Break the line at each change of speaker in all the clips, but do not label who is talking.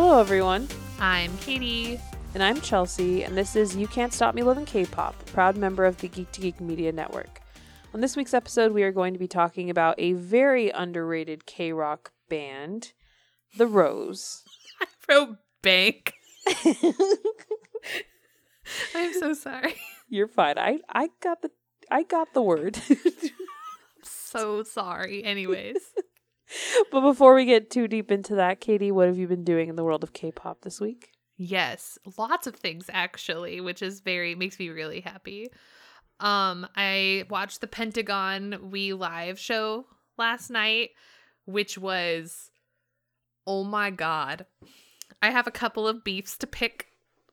Hello, everyone.
I'm Katie.
And I'm Chelsea, and this is You Can't Stop Me Loving K pop, proud member of the Geek to Geek Media Network. On this week's episode, we are going to be talking about a very underrated K rock band, The Rose.
I wrote bank. I'm so sorry.
You're fine. I, I got the I got the word.
so sorry. Anyways.
but before we get too deep into that, Katie, what have you been doing in the world of K-pop this week?
Yes, lots of things actually, which is very makes me really happy. Um I watched the Pentagon We live show last night, which was oh my god. I have a couple of beefs to pick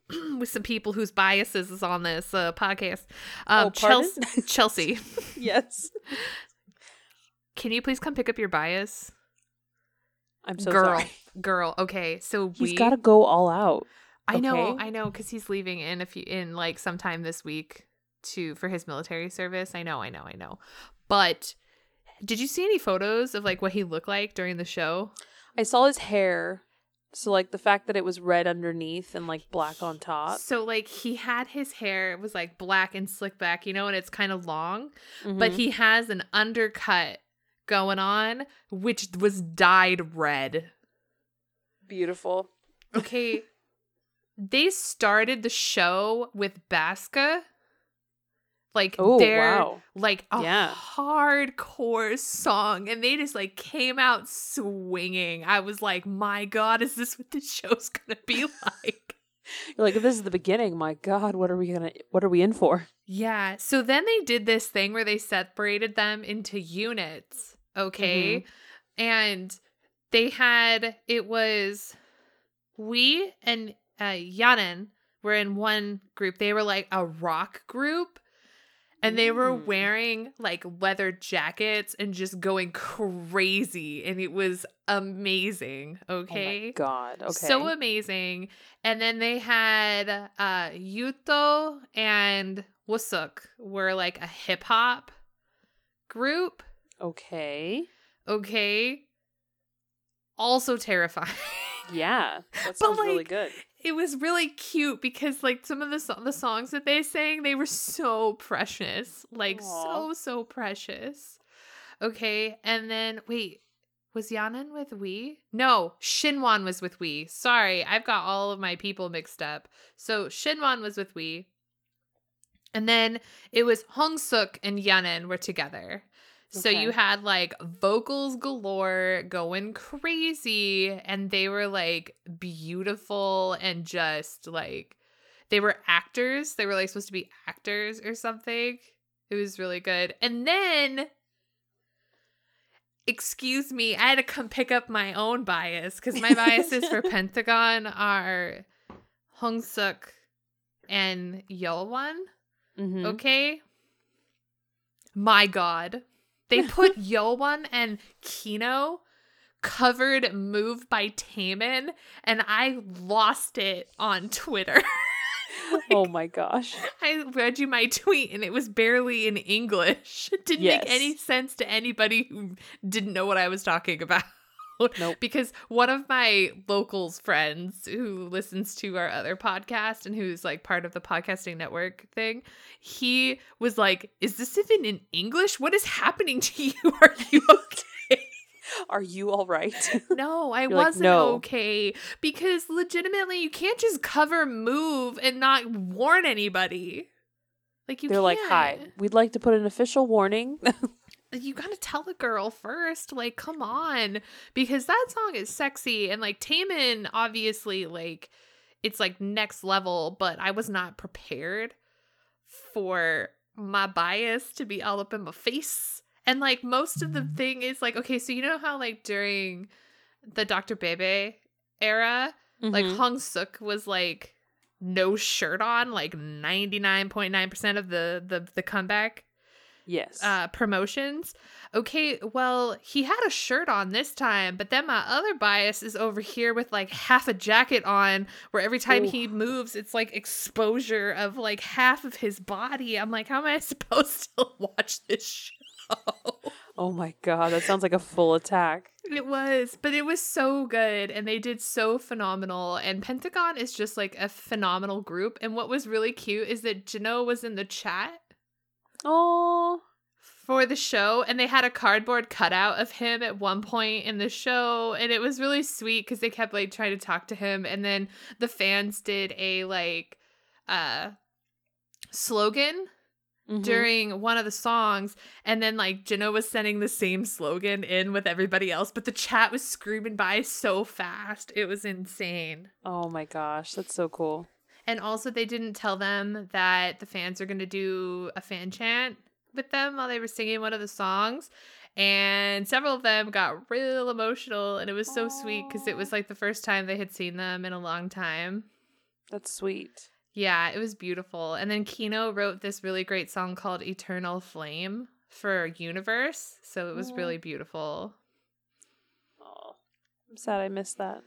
with some people whose biases is on this uh, podcast. Um,
oh,
Chelsea, Chelsea.
yes.
Can you please come pick up your bias?
I'm so
girl,
sorry.
girl. Girl. Okay, so
he's
we
got to go all out.
I know. I know, because he's leaving in a few in like sometime this week to for his military service. I know, I know, I know. But did you see any photos of like what he looked like during the show?
I saw his hair. So like the fact that it was red underneath and like black on top.
So like he had his hair it was like black and slick back, you know, and it's kind of long, but
Mhm.
he has an undercut going on which was dyed red.
beautiful.
Okay. they started the show with Basquiat. Like
Oh,
their
wow.
like a
Yeah.
hardcore song and they just like came out swinging. I was like, "My god, is this what this show's going to be like?"
You're like, this is the beginning, my God, what are we gonna what are we in for?
yeah. So then they did this thing where they separated them into units, okay? And they had it was Hui and uh Yanan were in one group. They were like a rock group. And they were
Mm.
wearing like leather jackets and just going crazy. And it was amazing. Okay.
Oh my God. Okay.
So amazing. And then they had uh Yuto and Wooseok were like a hip hop group.
Okay.
Okay. Also terrifying.
Yeah. That sounds really good.
it was really cute because like some of the so- the songs that they sang they were so precious like so so precious okay and then wait was Yanan with Hui no Shinwon was with Hui sorry I've got all of my people mixed up so Shinwon was with Hui and then it was Hongsuk and Yanan were together so
Okay.
you had like vocals galore going crazy, and they were like beautiful and just like they were actors. They were like supposed to be actors or something. It was really good. And then, excuse me, I had to come pick up my own bias because my biases for Pentagon are Hong Suk and Yeo One.
Mhm.
Okay. My God. They put Yeo One and Kino covered Move by Taemin, and I lost it on Twitter.
oh my gosh.
I read you my tweet and it was barely in English. It didn't
Yes.
make any sense to anybody who didn't know what I was talking about.
Nope.
Because one of my locals friends who listens to our other podcast and who's like part of the podcasting network thing, he was like, Is this even in English? What is happening to you? Are you okay?
Are you all right?
No, I
You're like,
wasn't
"No."
okay. Because legitimately, you can't just cover move and not warn anybody. Like you
They're like, "Hi, we'd like to put an official warning."
You gotta tell the girl first like come on because that song is sexy and like Taemin obviously like it's like next level but I was not prepared for my bias to be all up in my face and like most of the thing is like okay so you know how like during the Dr. Bebe era like
Mhm.
Hong Suk was like no shirt on like 99.9% of the the the comeback
yes.
uh promotions. Okay, well, he had a shirt on this time, but then my other bias is over here with like half a jacket on where every time
Ooh.
he moves it's like exposure of like half of his body. I'm like, how am I supposed to watch this show?
oh my god, that sounds like a full attack.
It was, but it was so good and they did so phenomenal. And Pentagon is just like a phenomenal group. And what was really cute is that Jinho was in the chat
Oh,
for the show and they had a cardboard cutout of him at one point in the show and it was really sweet because they kept like trying to talk to him and then the fans did a like uh slogan
Mm-hmm.
during one of the songs and then like Jinho was sending the same slogan in with everybody else but the chat was screaming by so fast it was insane
Oh my gosh, that's so cool.
And also they didn't tell them that the fans are going to do a fan chant with them while they were singing one of the songs and several of them got real emotional and it was so sweet because it was like the first time they had seen them in a long time
That's sweet.
yeah, it was beautiful. And then Kino wrote this really great song called Eternal Flame for Universe. So it was
Aw.
really beautiful.
Oh, I'm sad I missed that.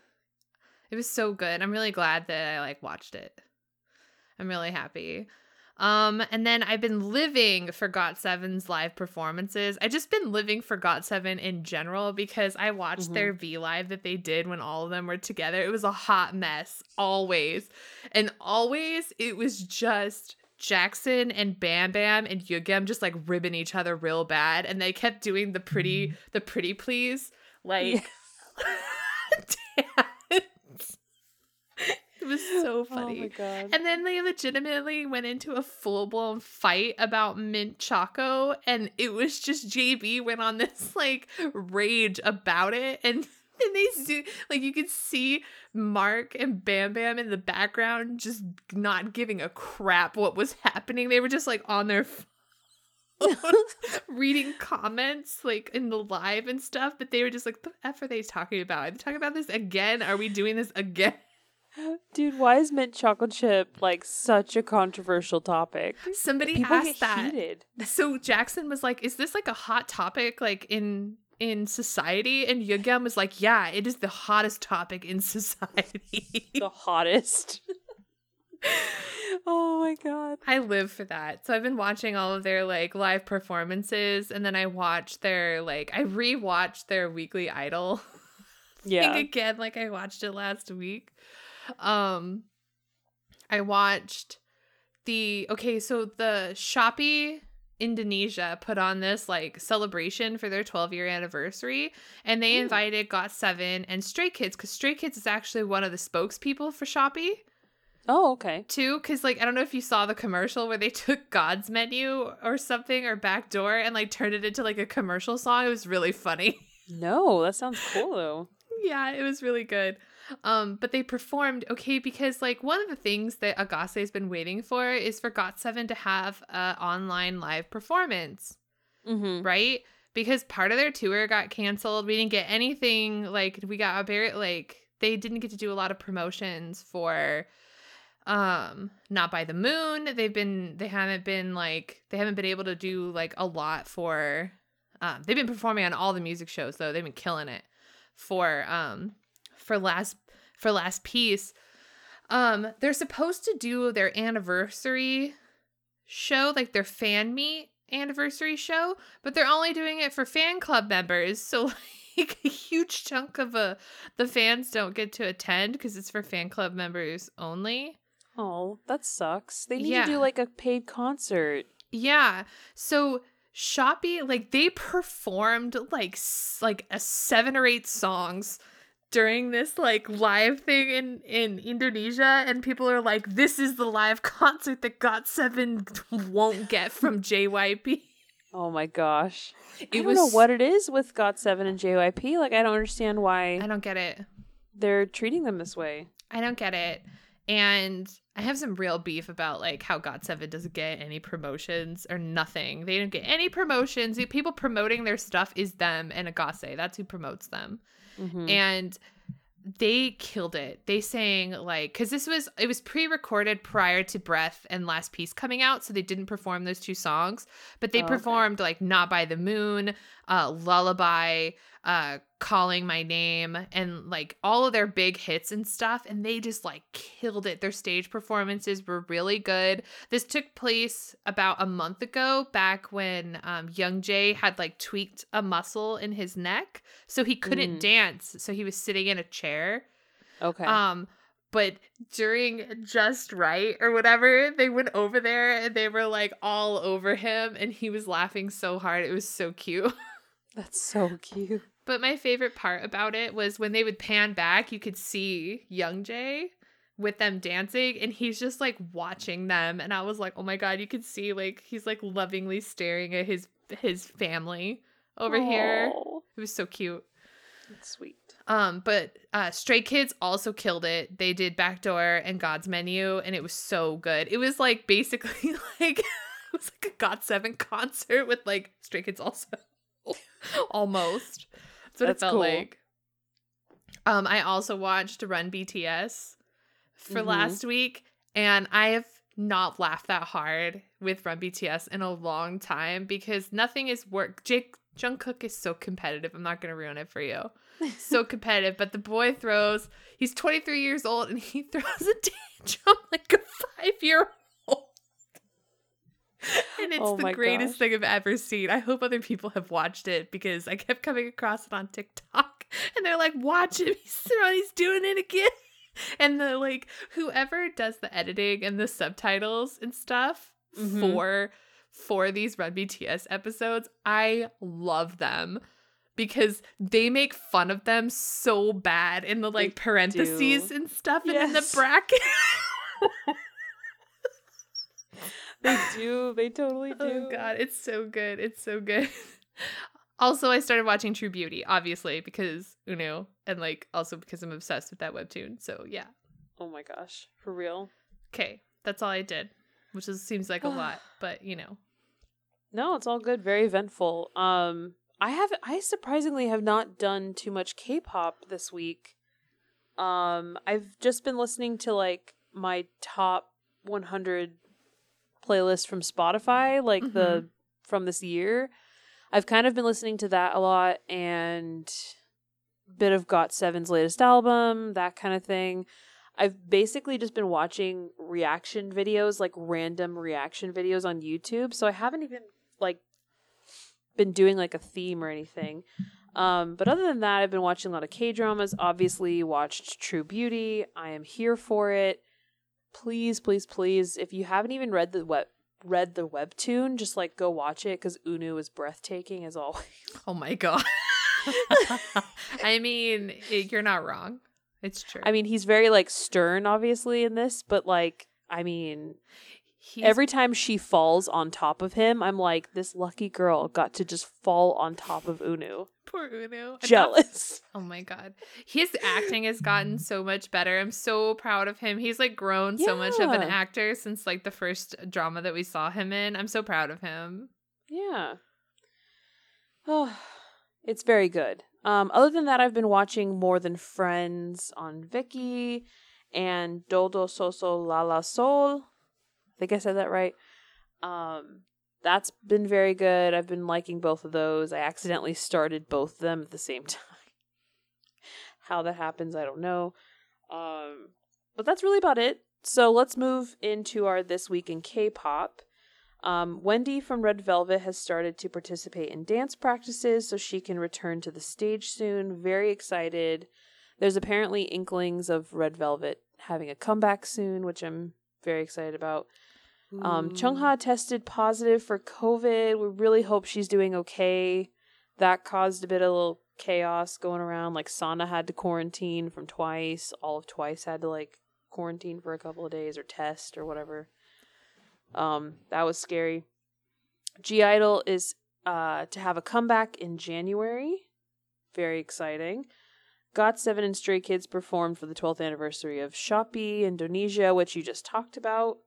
It was so good. I'm really glad that I like watched it. I'm really happy. Um, and then I've been living for Got7's live performances. I've just been living for Got7 in general because I watched
Mhm.
their V Live that they did when all of them were together. It was a hot mess, always. And always it was just Jackson and Bam Bam and Yugyeom just like ribbing each other real bad. And they kept doing the pretty, the pretty please. Like dance. It was so oh funny.
Oh my god.
And then they legitimately went into a full blown fight about mint choco, and it was just JB went on this like rage about it, and and they zo- like you could see Mark and Bam Bam in the background just not giving a crap what was happening. They were just like on their phone reading comments like in the live and stuff, but they were just like, what "The f are they talking about? Are they talking about this again? Are we doing this again?"
Dude, why is mint chocolate chip like such a controversial topic?
Somebody
People
asked that.
heated.
So Jackson was like, "Is this like a hot topic like in in society?" And Yugyeom was like, "Yeah, it is the hottest topic in society."
The hottest. oh my god.
I live for that. So I've been watching all of their like live performances and then I watched their like I rewatched their weekly idol
Yeah.
thing again like I watched it last week. Um I watched the okay, so the Shopee Indonesia put on this like celebration for their 12 year anniversary and they
Ooh.
invited Got7 and Stray Kids cuz Stray Kids is actually one of the spokespeople for Shopee
Oh, okay.
too because like i don't know if you saw the commercial where they took god's menu or something or backdoor and like turned it into like a commercial song it was really funny
No, that sounds cool though.
yeah it was really good um but they performed okay because like one of the things that Ahgase has been waiting for is for got7 to have a online live performance.
Mm-hmm.
right? Because part of their tour got canceled. We didn't get anything like we got a very like they didn't get to do a lot of promotions for um not by the moon. They've been they haven't been like they haven't been able to do like a lot for um they've been performing on all the music shows though. They've been killing it for um for last for last piece um they're supposed to do their anniversary show like their fan meet anniversary show but they're only doing it for fan club members so like a huge chunk of uh, the fans don't get to attend because it's for fan club members only
Oh, that sucks. They need
Yeah.
to do like a paid concert.
Yeah. So Shopee, like they performed like s- like a seven or eight songs during this like live thing in in Indonesia, and people are like, "This is the live concert that Got Seven won't get from JYP."
Oh my gosh.
It
I don't
was
know what it is with GOT7 and JYP. Like I don't understand why
I don't get it.
they're treating them this way.
I don't get it. And I have some real beef about like how GOT7 doesn't get any promotions or nothing. They don't get any promotions. The people promoting their stuff is them and Ahgase. That's who promotes them.
Mhm.
And they killed it. They sang like cuz this was it was pre-recorded prior to Breath and Last Piece coming out, so they didn't perform those two songs, but they
Oh, okay.
performed like Not by the Moon, uh Lullaby, uh calling my name and like all of their big hits and stuff and they just like killed it. Their stage performances were really good. This took place about a month ago back when um, Youngjae had like tweaked a muscle in his neck so he couldn't
Mm.
dance so he was sitting in a chair.
Okay.
um but during just right or whatever they went over there and they were like all over him and he was laughing so hard. It was so cute
That's so cute.
But my favorite part about it was when they would pan back, you could see Youngjae with them dancing, and he's just like watching them. And I was like, oh my god, you could see like he's like lovingly staring at his his family over here.
Aw,
It was so cute.
That's sweet.
Um, but uh Stray Kids also killed it. They did Backdoor and God's Menu, and it was so good. It was like basically like it was like a Got Seven concert with like Stray Kids also. Almost. That's what
That's
it felt
cool.
like. Um, I also watched Run BTS for
Mhm.
last week, and I have not laughed that hard with Run BTS in a long time because nothing is work. Jake Jungkook is so competitive. I'm not gonna ruin it for you. So competitive, but the boy throws. He's 23 years old and he throws a tantrum like a five year old. And it's
Oh
the greatest
gosh.
thing I've ever seen. I hope other people have watched it because I kept coming across it on TikTok and they're like, watch him. He's he's doing it again. And the like, whoever does the editing and the subtitles and stuff
Mhm.
for for these Run BTS episodes, I love them because they make fun of them so bad in the like parentheses
do.
and stuff and in the
Yes.
bracket.
They do. They totally do.
Oh god, it's so good. It's so good. also, I started watching True Beauty, obviously, because Eunwoo, and like also because I'm obsessed with that webtoon. So yeah.
Oh my gosh. For real.
Okay, that's all I did, which is, seems like a lot, but you know.
No, it's all good. Very eventful. Um, I have I surprisingly have not done too much K-pop this week. Um, I've just been listening to like my top 100 playlist from Spotify, like the from this year. I've kind of been listening to that a lot and bit of Got Seven's latest album, that kind of thing. I've basically just been watching reaction videos, like random reaction videos on YouTube. So I haven't even like been doing like a theme or anything. Um, but other than that, I've been watching a lot of K dramas. Obviously, watched True Beauty. I am here for it. Please, please, please, if you haven't even read the web read the webtoon, just like go watch it because Eunwoo is breathtaking as always.
Oh my god. I mean, it, you're not wrong. It's true.
I mean, he's very like stern, obviously, in this, but like, I mean,
He's,
every time she falls on top of him, I'm like, this lucky girl got to just fall on top of Eunwoo.
poor Eunwoo.
Jealous.
Oh my god. His acting has gotten so much better. I'm so proud of him. He's like grown so much of an actor since like the first drama that we saw him in. I'm so proud of him.
Yeah. Oh, it's very good. Um, other than that, I've been watching More Than Friends on Viki and Do Do Sol Sol La La Sol. Think I said that right. Um, that's been very good. I've been liking both of those. I accidentally started both of them at the same time. How that happens, I don't know. Um, but that's really about it. So let's move into our This Week in K pop. Um, Wendy from Red Velvet has started to participate in dance practices so she can return to the stage soon. Very excited. There's apparently inklings of Red Velvet having a comeback soon, which I'm very excited about. Um, Chung Ha tested positive for COVID. We really hope she's doing okay. That caused a bit of little chaos going around. Like Sana had to quarantine from Twice. All of Twice had to like quarantine for a couple of days or test or whatever. Um, that was scary. (G)I-DLE is uh to have a comeback in January. Very exciting. Got Seven and Stray Kids performed for the 12th anniversary of Shopee Indonesia, which you just talked about.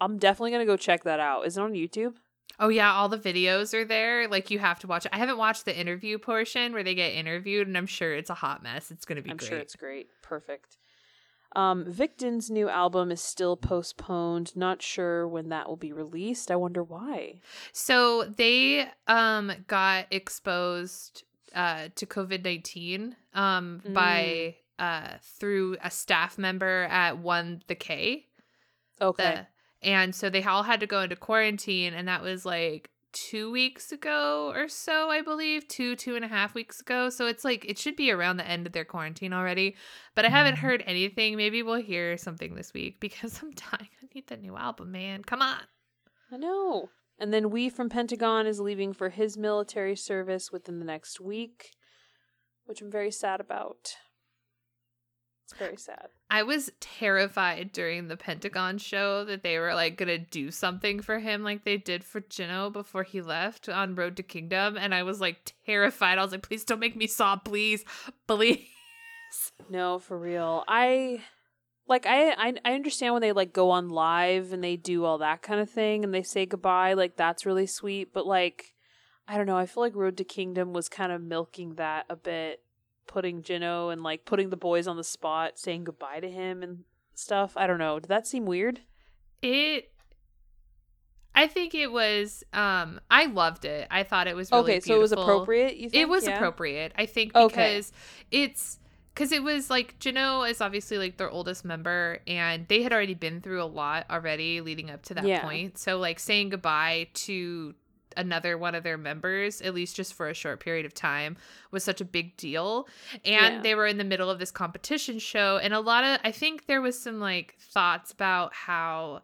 I'm definitely gonna go check that out. Is it on YouTube?
Oh yeah, all the videos are there. Like you have to watch it. I haven't watched the interview portion where they get interviewed, and I'm sure it's a hot mess. It's gonna be
I'm
great.
sure it's great. Perfect. Um, Victon's new album is still postponed. Not sure when that will be released. I wonder why.
So they um got exposed uh, to COVID nineteen um,
Mm.
by uh, through a staff member at 1theK.
Okay.
The- and so they all had to go into quarantine, and that was like two weeks ago or so, I believe, two, two and a half weeks ago. So it's like it should be around the end of their quarantine already. But I haven't mm-hmm. heard anything. Maybe we'll hear something this week because I'm dying. I need that new album, man. Come on.
I know. And then Hui from Pentagon is leaving for his military service within the next week, which I'm very sad about. It's very sad.
I was terrified during the Pentagon show that they were like gonna do something for him like they did for Jinho before he left on Road to Kingdom. And I was like terrified. I was like, please don't make me sob, please. Please.
No, for real. I like I, I I understand when they like go on live and they do all that kind of thing and they say goodbye, like that's really sweet, but like I don't know, I feel like Road to Kingdom was kind of milking that a bit, putting Jinho and like putting the boys on the spot, saying goodbye to him and stuff. I don't know. Did that seem weird?
It I think it was um I loved it. I thought it was really
okay, so it was appropriate, you think?
It was
Yeah?
appropriate. I think
Okay.
because it's because it was like Jinho is obviously like their oldest member, and they had already been through a lot already leading up to that
Yeah.
point. So like saying goodbye to another one of their members, at least just for a short period of time, was such a big deal. And
Yeah.
they were in the middle of this competition show, and a lot of I think there was some like thoughts about how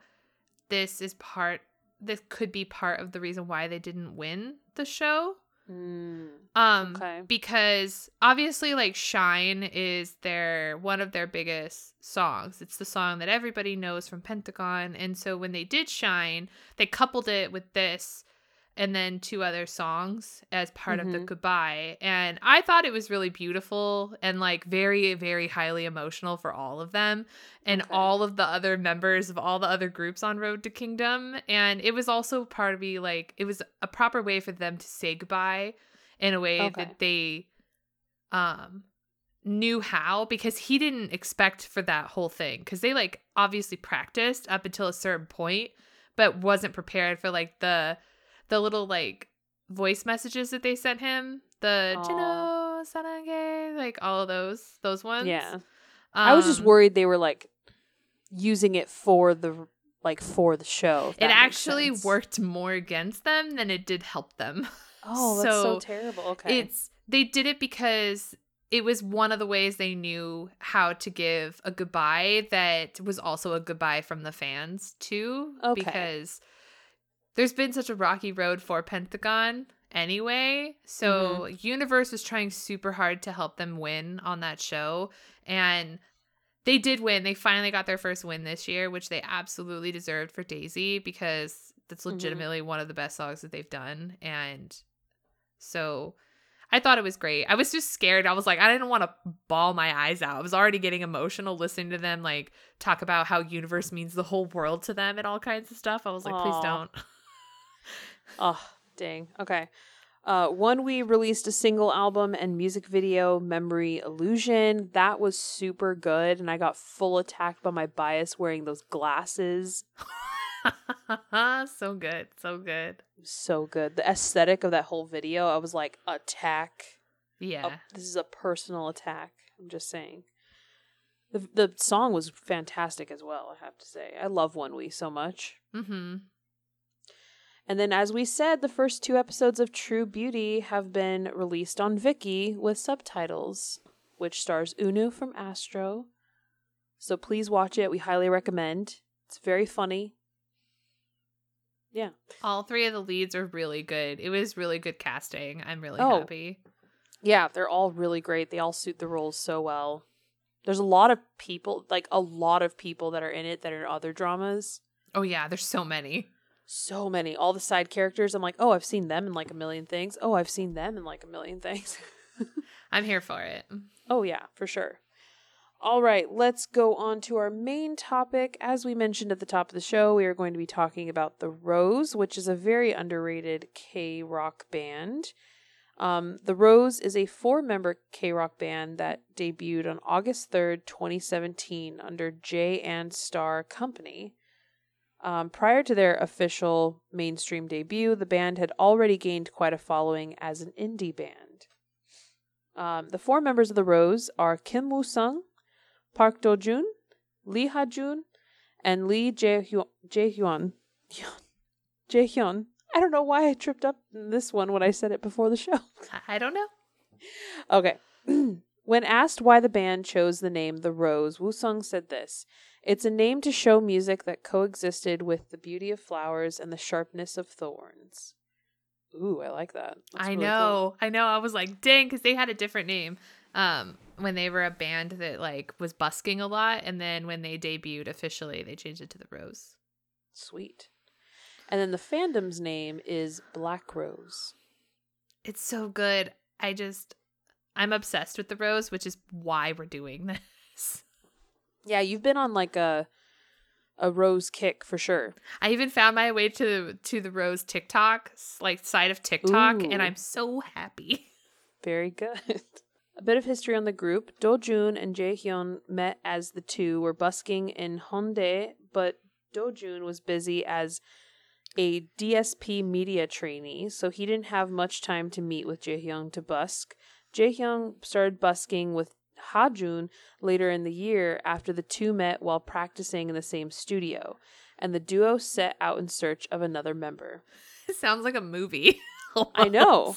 this is part this could be part of the reason why they didn't win the show.
Mm,
Um
Okay.
because obviously like Shine is their one of their biggest songs. It's the song that everybody knows from Pentagon and so when they did Shine, they coupled it with this and then two other songs as part of the
Mhm.
goodbye and I thought it was really beautiful and like very very highly emotional for all of them and
Okay.
all of the other members of all the other groups on Road to Kingdom and it was also part of me like it was a proper way for them to say goodbye in a way
Okay.
that they um knew how because he didn't expect for that whole thing because they like obviously practiced up until a certain point but wasn't prepared for like the the little like voice messages that they sent him the
Aw.
Jinho Sarange like all of those those ones
yeah. I was just
Um,
worried they were like using it for the like for the show.
it actually
sense.
worked more against them than it did help them
Oh, that's so,
so
terrible. Okay.
It's they did it because it was one of the ways they knew how to give a goodbye that was also a goodbye from the fans too.
Okay.
Because there's been such a rocky road for Pentagon anyway. So
Mm-hmm.
Universe was trying super hard to help them win on that show. And they did win. They finally got their first win this year, which they absolutely deserved for Daisy because that's
Mhm.
legitimately one of the best songs that they've done. And so I thought it was great. I was just scared. I was like, I didn't want to bawl my eyes out. I was already getting emotional listening to them like talk about how universe means the whole world to them and all kinds of stuff. I was like, please don't.
oh, dang. Okay. Uh, one we released a single album and music video, Memory Illusion. That was super good, and I got full attacked by my bias wearing those glasses.
so good. So good.
So good. The aesthetic of that whole video, I was like, attack.
Yeah.
a- this is a personal attack. I'm just saying. The the song was fantastic as well. I have to say, I love One We so much.
Mm-hmm.
And then, as we said, the first two episodes of True Beauty have been released on Viki with subtitles, which stars Eunwoo from Astro. So please watch it. We highly recommend. It's very funny. Yeah.
All three of the leads are really good. It was really good casting. I'm really
Oh.
happy.
Yeah, they're all really great. They all suit the roles so well. There's a lot of people, like a lot of people that are in it that are in other dramas.
Oh yeah, there's so many.
So many. All the side characters, I'm like, oh, I've seen them in like a million things. Oh, I've seen them in like a million things.
I'm here for it.
Oh, yeah, for sure. All right, let's go on to our main topic. As we mentioned at the top of the show, we are going to be talking about The Rose, which is a very underrated K rock band. Um, the Rose is a four member K rock band that debuted on August 3rd, 2017, under J and Star Company. Um, prior to their official mainstream debut, the band had already gained quite a following as an indie band. Um, the four members of the Rose are Kim Woo Sung, Park Do Jun, Lee Ha Jun, and Lee Jae Hyun. Jae Hyun. I don't know why I tripped up in this one when I said it before the show.
I don't know.
Okay. when asked why the band chose the name The Rose, Woo Sung said this It's a name to show music that coexisted with the beauty of flowers and the sharpness of thorns. Ooh, I like that. That's
I
really
know. I know. I was like, dang, because they had a different name. Um, when they were a band that like was busking a lot, and then when they debuted officially, they changed it to the Rose.
Sweet. And then the fandom's name is Black Rose.
It's so good. I just, I'm obsessed with the Rose, which is why we're doing this.
Yeah, you've been on like a a rose kick for sure.
I even found my way to to the Rose TikTok like side of TikTok, and I'm so happy.
Very good. A bit of history on the group. Do Jun and Jae Hyun met as the two were busking in Hongdae, but Do Jun was busy as a DSP media trainee, so he didn't have much time to meet with Jae Hyun to busk. Jae Hyun started busking with Ha Jun later in the year after the two met while practicing in the same studio, and the duo set out in search of another member.
It sounds like a movie.
I know.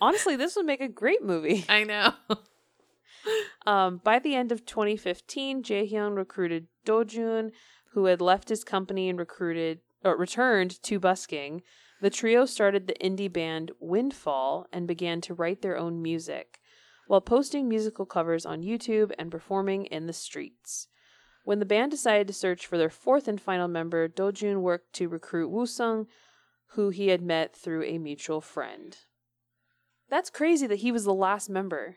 Honestly, this would make a great movie.
I know.
Um, by the end of 2015, Jaehyun recruited Dojun, who had left his company and recruited or returned to busking. The trio started the indie band Windfall and began to write their own music, while posting musical covers on YouTube and performing in the streets. When the band decided to search for their fourth and final member, Dojun worked to recruit Woo-sung, who he had met through a mutual friend. That's crazy that he was the last member.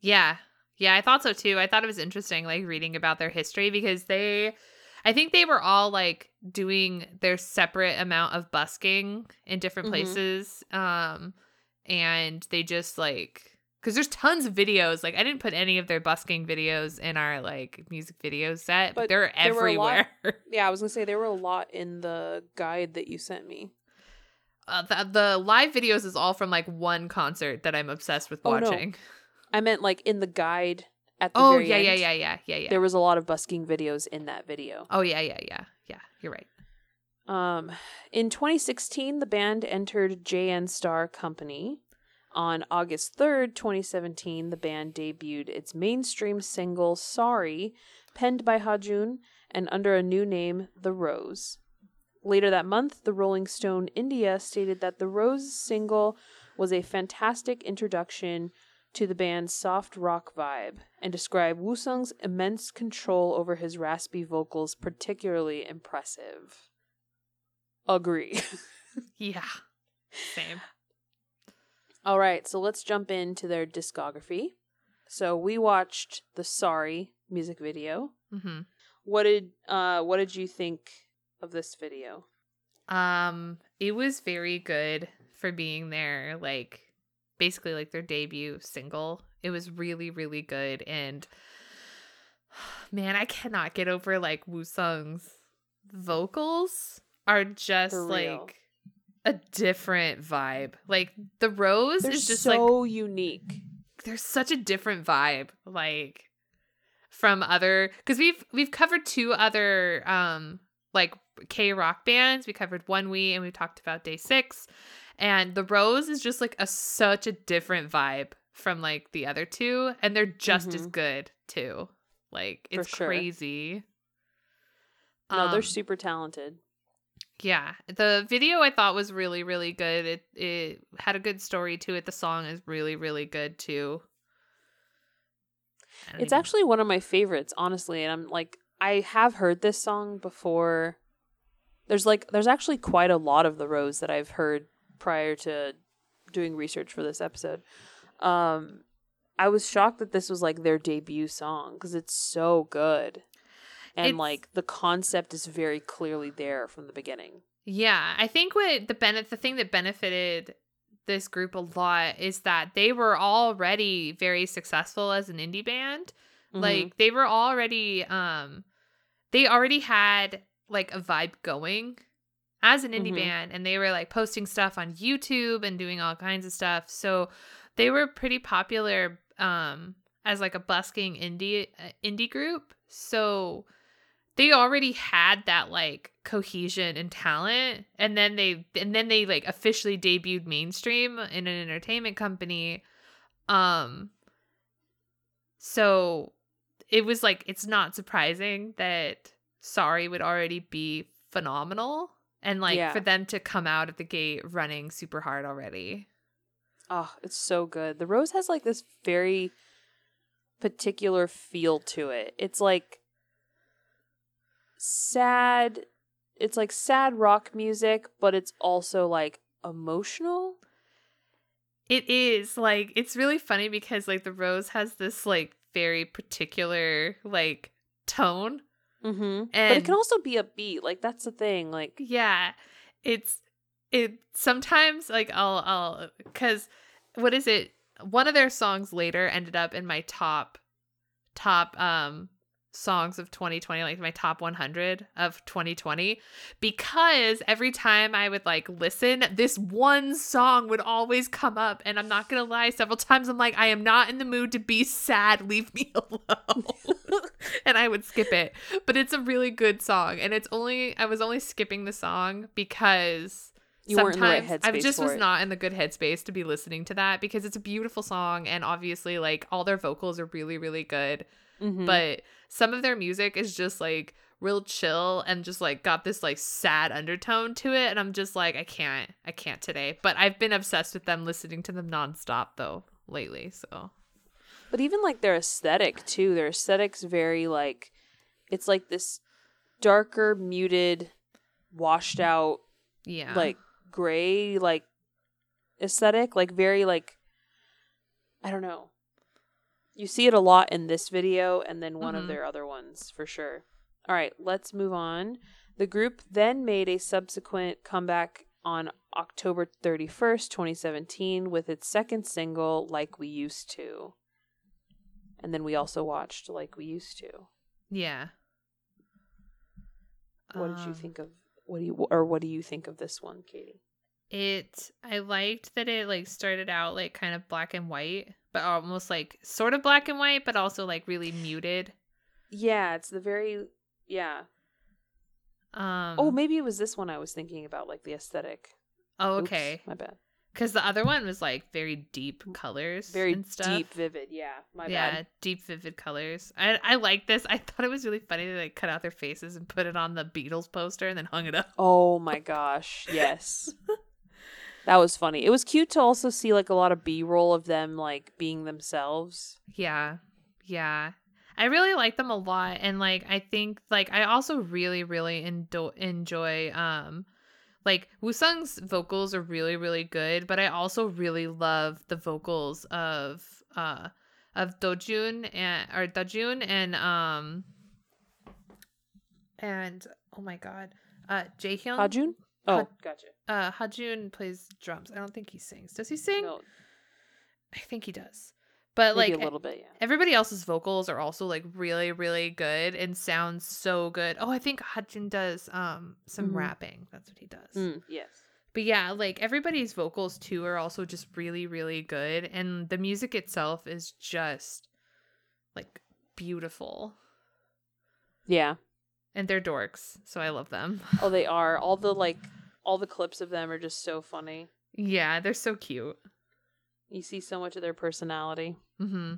Yeah. Yeah, I thought so too. I thought it was interesting like reading about their history because they I think they were all like doing their separate amount of busking in different
Mhm.
places. Um and they just like cuz there's tons of videos. Like I didn't put any of their busking videos in our like music video set, but,
But
they're
there were lot-
everywhere.
Yeah, I was gonna say there were a lot in the guide that you sent me.
uh, the, the live videos is all from like one concert that I'm obsessed with
Oh, no.
watching.
I meant like in the guide at the
Oh,
very
yeah, yeah, yeah, yeah, yeah, yeah.
There was a lot of busking videos in that video.
oh, yeah, yeah, yeah. Yeah, you're right.
Um, in 2016, the band entered JN Star Company. On August 3rd, 2017, the band debuted its mainstream single "Sorry," penned by Hajun and under a new name, The Rose. Later that month, the Rolling Stone India stated that the Rose single was a fantastic introduction to the band's soft rock vibe and described Woo-sung's immense control over his raspy vocals particularly impressive. Agree.
Yeah. Same.
All right, so let's jump into their discography. So we watched the Sorry music video.
Mhm.
What did uh what did you think of this video?
Um, it was very good for being their like basically like their debut single. It was really, really good and man, I cannot get over like Woo Sung's vocals are just like a different vibe. Like the rose
They're
is just like
so unique.
there's such a different vibe like from other because we've we've covered two other um like K rock bands. We covered One We and we talked about Day Six, and the Rose is just like a such a different vibe from like the other two, and they're just as
Mhm.
good too. Like it's
sure.
crazy.
No, they're
Um,
super talented.
Yeah, the video I thought was really really good. It it had a good story to it. The song is really really good too.
It's
even-
actually one of my favorites, honestly, and I'm like I have heard this song before. There's like there's actually quite a lot of the Rose that I've heard prior to doing research for this episode. Um I was shocked that this was like their debut song cuz it's so good. And
It's-
like the concept is very clearly there from the beginning.
Yeah, I think what the benefit, the thing that benefited this group a lot is that they were already very successful as an indie band.
Mhm.
Like they were already, um, they already had like a vibe going as an indie
Mhm.
band, and they were like posting stuff on YouTube and doing all kinds of stuff. So they were pretty popular um as like a busking indie uh, indie group. So they already had that like cohesion and talent and then they and then they like officially debuted mainstream in an entertainment company um so it was like it's not surprising that sorry would already be phenomenal and like
Yeah.
for them to come out of the gate running super hard already
Oh, it's so good. The rose has like this very particular feel to it. It's like sad. It's like sad rock music, but it's also like emotional.
It is like it's really funny because like the rose has this like very particular like tone
Mm-hmm.
and
But it can also be a beat. Like that's the thing. Like
yeah it's it sometimes like I'll I'll cuz what is it one of their songs later ended up in my top top um songs of 2020 like my top 100 of 2020 because every time I would like listen this one song would always come up and I'm not to lie several times I'm like I am not in the mood to be sad leave me alone. And I would skip it. But it's a really good song and it's only I was only skipping the song because
You weren't in the right
sometimes I just was
it.
not in the good headspace to be listening to that because it's a beautiful song and obviously like all their vocals are really really good
mhm.
but some of their music is just like real chill and just like got this like sad undertone to it and I'm just like I can't I can't today but I've been obsessed with them listening to them nonstop though lately so
But even like their aesthetic too, their aesthetic's very like it's like this darker, muted, washed out,
yeah
like gray, like aesthetic, like very like I don't know. You see it a lot in this video and then one
Mhm.
of their other ones for sure. All right, let's move on. The group then made a subsequent comeback on October 31st, 2017 with its second single Like We Used to. And then we also watched Like We Used to.
yeah
What did you
Um,
think of what do you or what do you think of this one, Katie?
It i liked that it like started out like kind of black and white but almost like sort of black and white but also like really muted
Yeah, it's the very yeah.
um
Oh, maybe it was this one I was thinking about, like the aesthetic.
oh
Oops,
okay
my bad.
because the other one was like very deep colors
Very
and stuff.
deep, vivid. Yeah, my bad.
yeah
bad.
deep vivid colors i i like this i thought it was really funny that they like cut out their faces and put it on the beatles poster and then hung it up
Oh my gosh, yes. that was funny. It was cute to also see like a lot of B roll of them like being themselves.
Yeah. Yeah. I really like them a lot and like I think like I also really really endo- enjoy um like Wusung's vocals are really really good, but I also really love the vocals of uh of Dojun and or Dajun and um and oh my god, uh Jaehyun.
Hajun? Oh,
Ha-
gotcha.
Uh Hajun plays drums. I don't think he sings. Does he sing?
No,
I think he does. But
maybe
like
a little bit, yeah.
Everybody else's vocals are also like really, really good and sounds so good. Oh, I think Hajun does um some
Mhm.
rapping. That's what he does.
Mm, yes.
But yeah, like everybody's vocals too are also just really, really good. And the music itself is just like beautiful.
Yeah.
And they're dorks, so I love them.
Oh, they are. All the like all the clips of them are just so funny.
yeah, they're so cute.
You see so much of their personality.
Mm-hmm.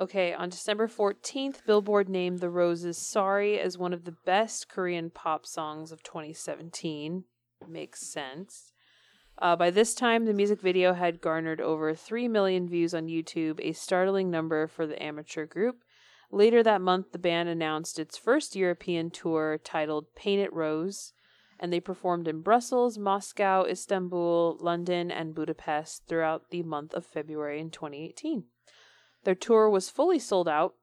Okay, on December 14th, Billboard named The Roses Sorry as one of the best Korean pop songs of 2017. Makes sense. Uh, by this time, the music video had garnered over 3 million views on YouTube, a startling number for the amateur group. Later that month, the band announced its first European tour titled Paint It Rose, and they performed in Brussels, Moscow, Istanbul, London, and Budapest throughout the month of February in 2018. Their tour was fully sold out,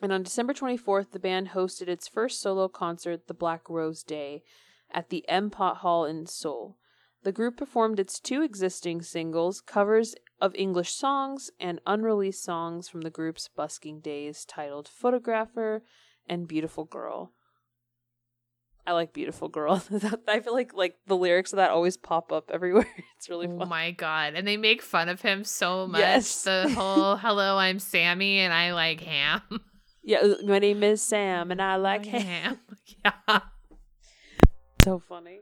and on December 24th, the band hosted its first solo concert, The Black Rose Day, at the M Pot Hall in Seoul. The group performed its two existing singles, covers of English songs, and unreleased songs from the group's busking days titled Photographer and Beautiful Girl. I like Beautiful Girl. I feel like like the lyrics of that always pop up everywhere. It's really fun.
Oh my god. And they make fun of him so much.
Yes.
The whole hello, I'm Sammy and I like ham.
Yeah, uh, my name is Sam and I like ham.
ham. Yeah.
So funny.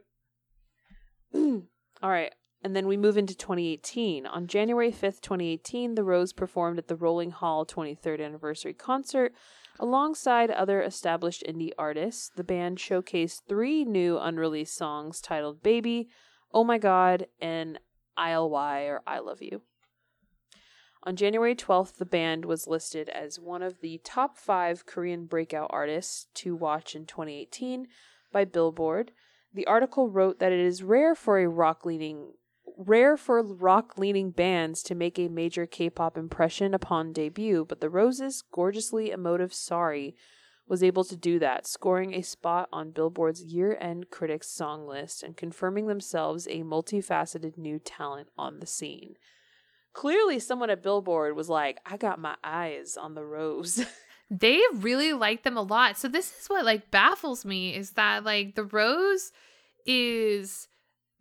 All right. And then we move into 2018. On January 5th, 2018, The Rose performed at the Rolling Hall 23rd anniversary concert alongside other established indie artists. The band showcased three new unreleased songs titled Baby, Oh My God, and ILY or I Love You. On January 12th, the band was listed as one of the top five Korean breakout artists to watch in 2018 by Billboard. The article wrote that it is rare for a rock leaning rare for rock leaning bands to make a major K-pop impression upon debut, but the Roses' gorgeously emotive Sorry was able to do that, scoring a spot on Billboard's year-end critics song list and confirming themselves a multifaceted new talent on the scene. Clearly someone at Billboard was like, "I got my eyes on the Rose."
They really like them a lot. So this is what like baffles me is that like the Rose is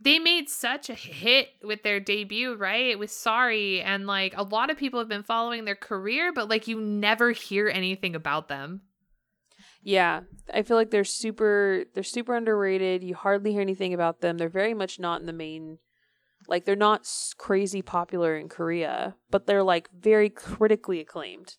they made such a hit with their debut, right? With Sorry and like a lot of people have been following their career, but like you never hear anything about them.
Yeah, I feel like they're super they're super underrated. You hardly hear anything about them. They're very much not in the main like they're not crazy popular in Korea, but they're like very critically acclaimed.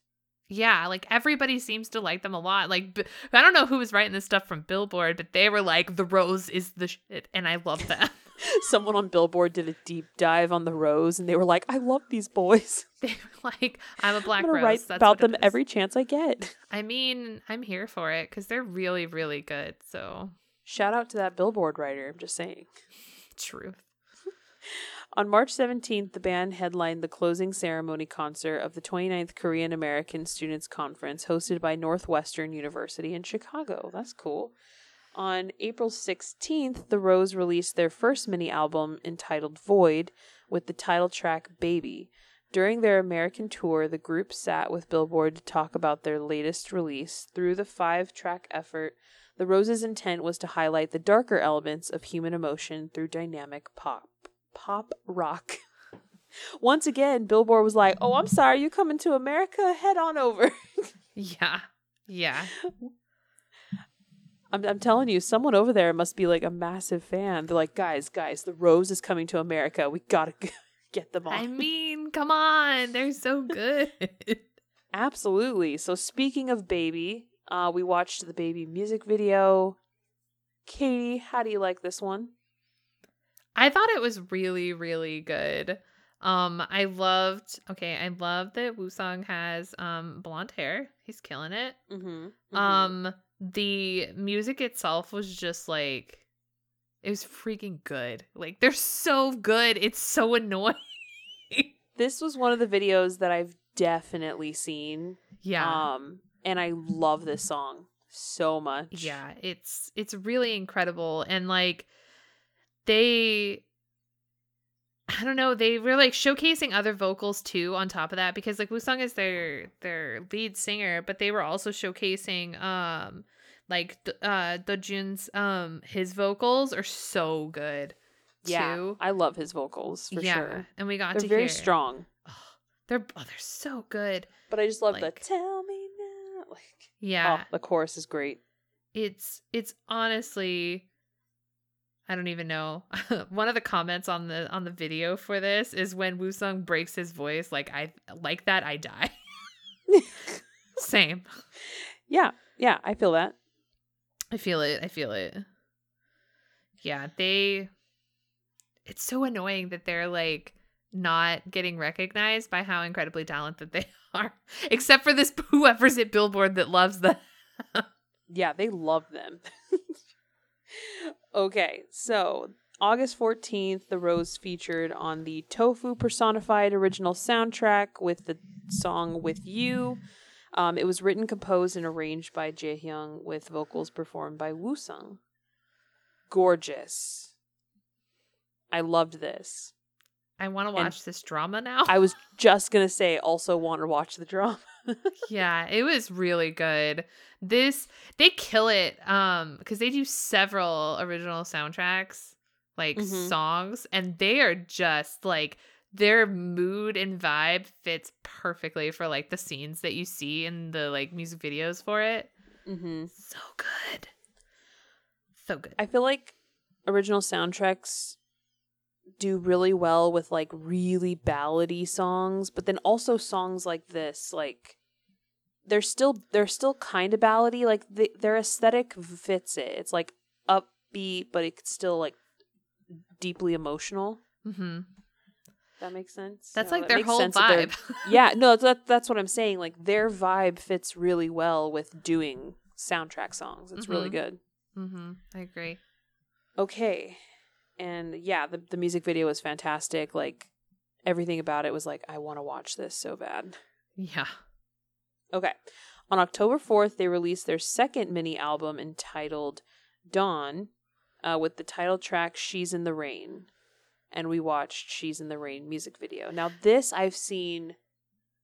Yeah, like everybody seems to like them a lot. Like I don't know who was writing this stuff from Billboard, but they were like the Rose is the shit and I love them.
Someone on Billboard did a deep dive on the Rose and they were like, "I love these boys.
they were like I'm a black
I'm
rose.
write
That's
about them
is."
every chance I get."
I mean, I'm here for it cuz they're really really good. So,
Shout out to that Billboard writer, I'm just saying.
truth.
On March 17th, the band headlined the closing ceremony concert of the 29th Korean American Students Conference hosted by Northwestern University in Chicago. That's cool. On April 16th, The Rose released their first mini album entitled Void with the title track Baby. During their American tour, the group sat with Billboard to talk about their latest release. Through the five track effort, The Rose's intent was to highlight the darker elements of human emotion through dynamic pop pop rock. Once again, Billboard was like, "Oh, I'm sorry, you coming to America? Head on over."
Yeah. Yeah.
I'm, I'm telling you, someone over there must be like a massive fan. They're like, "Guys, guys, the Rose is coming to America. We gotta get them on."
I mean, come on. They're so good.
Absolutely. So speaking of baby, uh, we watched the baby music video. Katie, how do you like this one?
I thought it was really, really good. Um, I loved okay, I love that Wusong has um blonde hair. He's killing it.
Mm-hmm.
Um, the music itself was just like it was freaking good. Like they're so good. It's so annoying.
this was one of the videos that I've definitely seen.
yeah.
Um, and I love this song so much.
Yeah, it's it's really incredible and like they I don't know, they were like showcasing other vocals too on top of that because like Wusong is their their lead singer, but they were also showcasing um like uh Dojun's um his vocals are so good
yeah.
too.
I love his vocals for
yeah,
sure.
and we got
They're
to
very
hear
strong,
Oh, they're oh, they're so good.
but I just love
Like-
the "Tell Me Now." Like,
Yeah.
oh, the chorus is great.
it's it's honestly I don't even know. One of the comments on the on the video for this is when Wusung breaks his voice like I like that I die. Same.
Yeah, yeah, I feel that.
I feel it. I feel it. Yeah, they it's so annoying that they're like not getting recognized by how incredibly talented they are. Except for this whoever's at Billboard that loves them.
Yeah, they love them. Okay, so August 14th, The Rose featured on the Tofu personified original soundtrack with the song With You. Um, it was written, composed, and arranged by Jaehyung with vocals performed by Woo-sung. Gorgeous. I loved this.
I want to watch this drama now.
I was just going to say, also want to watch the drama.
Yeah, it was really good. This they kill it um because they do several original soundtracks, like
Mhm.
songs, and they are just like their mood and vibe fits perfectly for like the scenes that you see in the like music videos for it.
mm-hmm.
So good. So good.
I feel like original soundtracks do really well with like really ballady songs, but then also songs like this, like they're still they're still kind of ballady. Like the, their aesthetic fits it. It's like upbeat, but it's still like deeply emotional.
hmm
That makes sense.
That's
No,
like
it
their whole
sense that they're-
vibe.
yeah, no, that, that's what I'm saying. Like their vibe fits really well with doing soundtrack songs. It's really
Mhm.
good.
hmm I agree.
okay and yeah the, the music video was fantastic like everything about it was like i want to watch this so bad
Yeah.
Okay on october 4th they released their second mini album entitled dawn uh, with the title track she's in the rain and we watched she's in the rain music video now this i've seen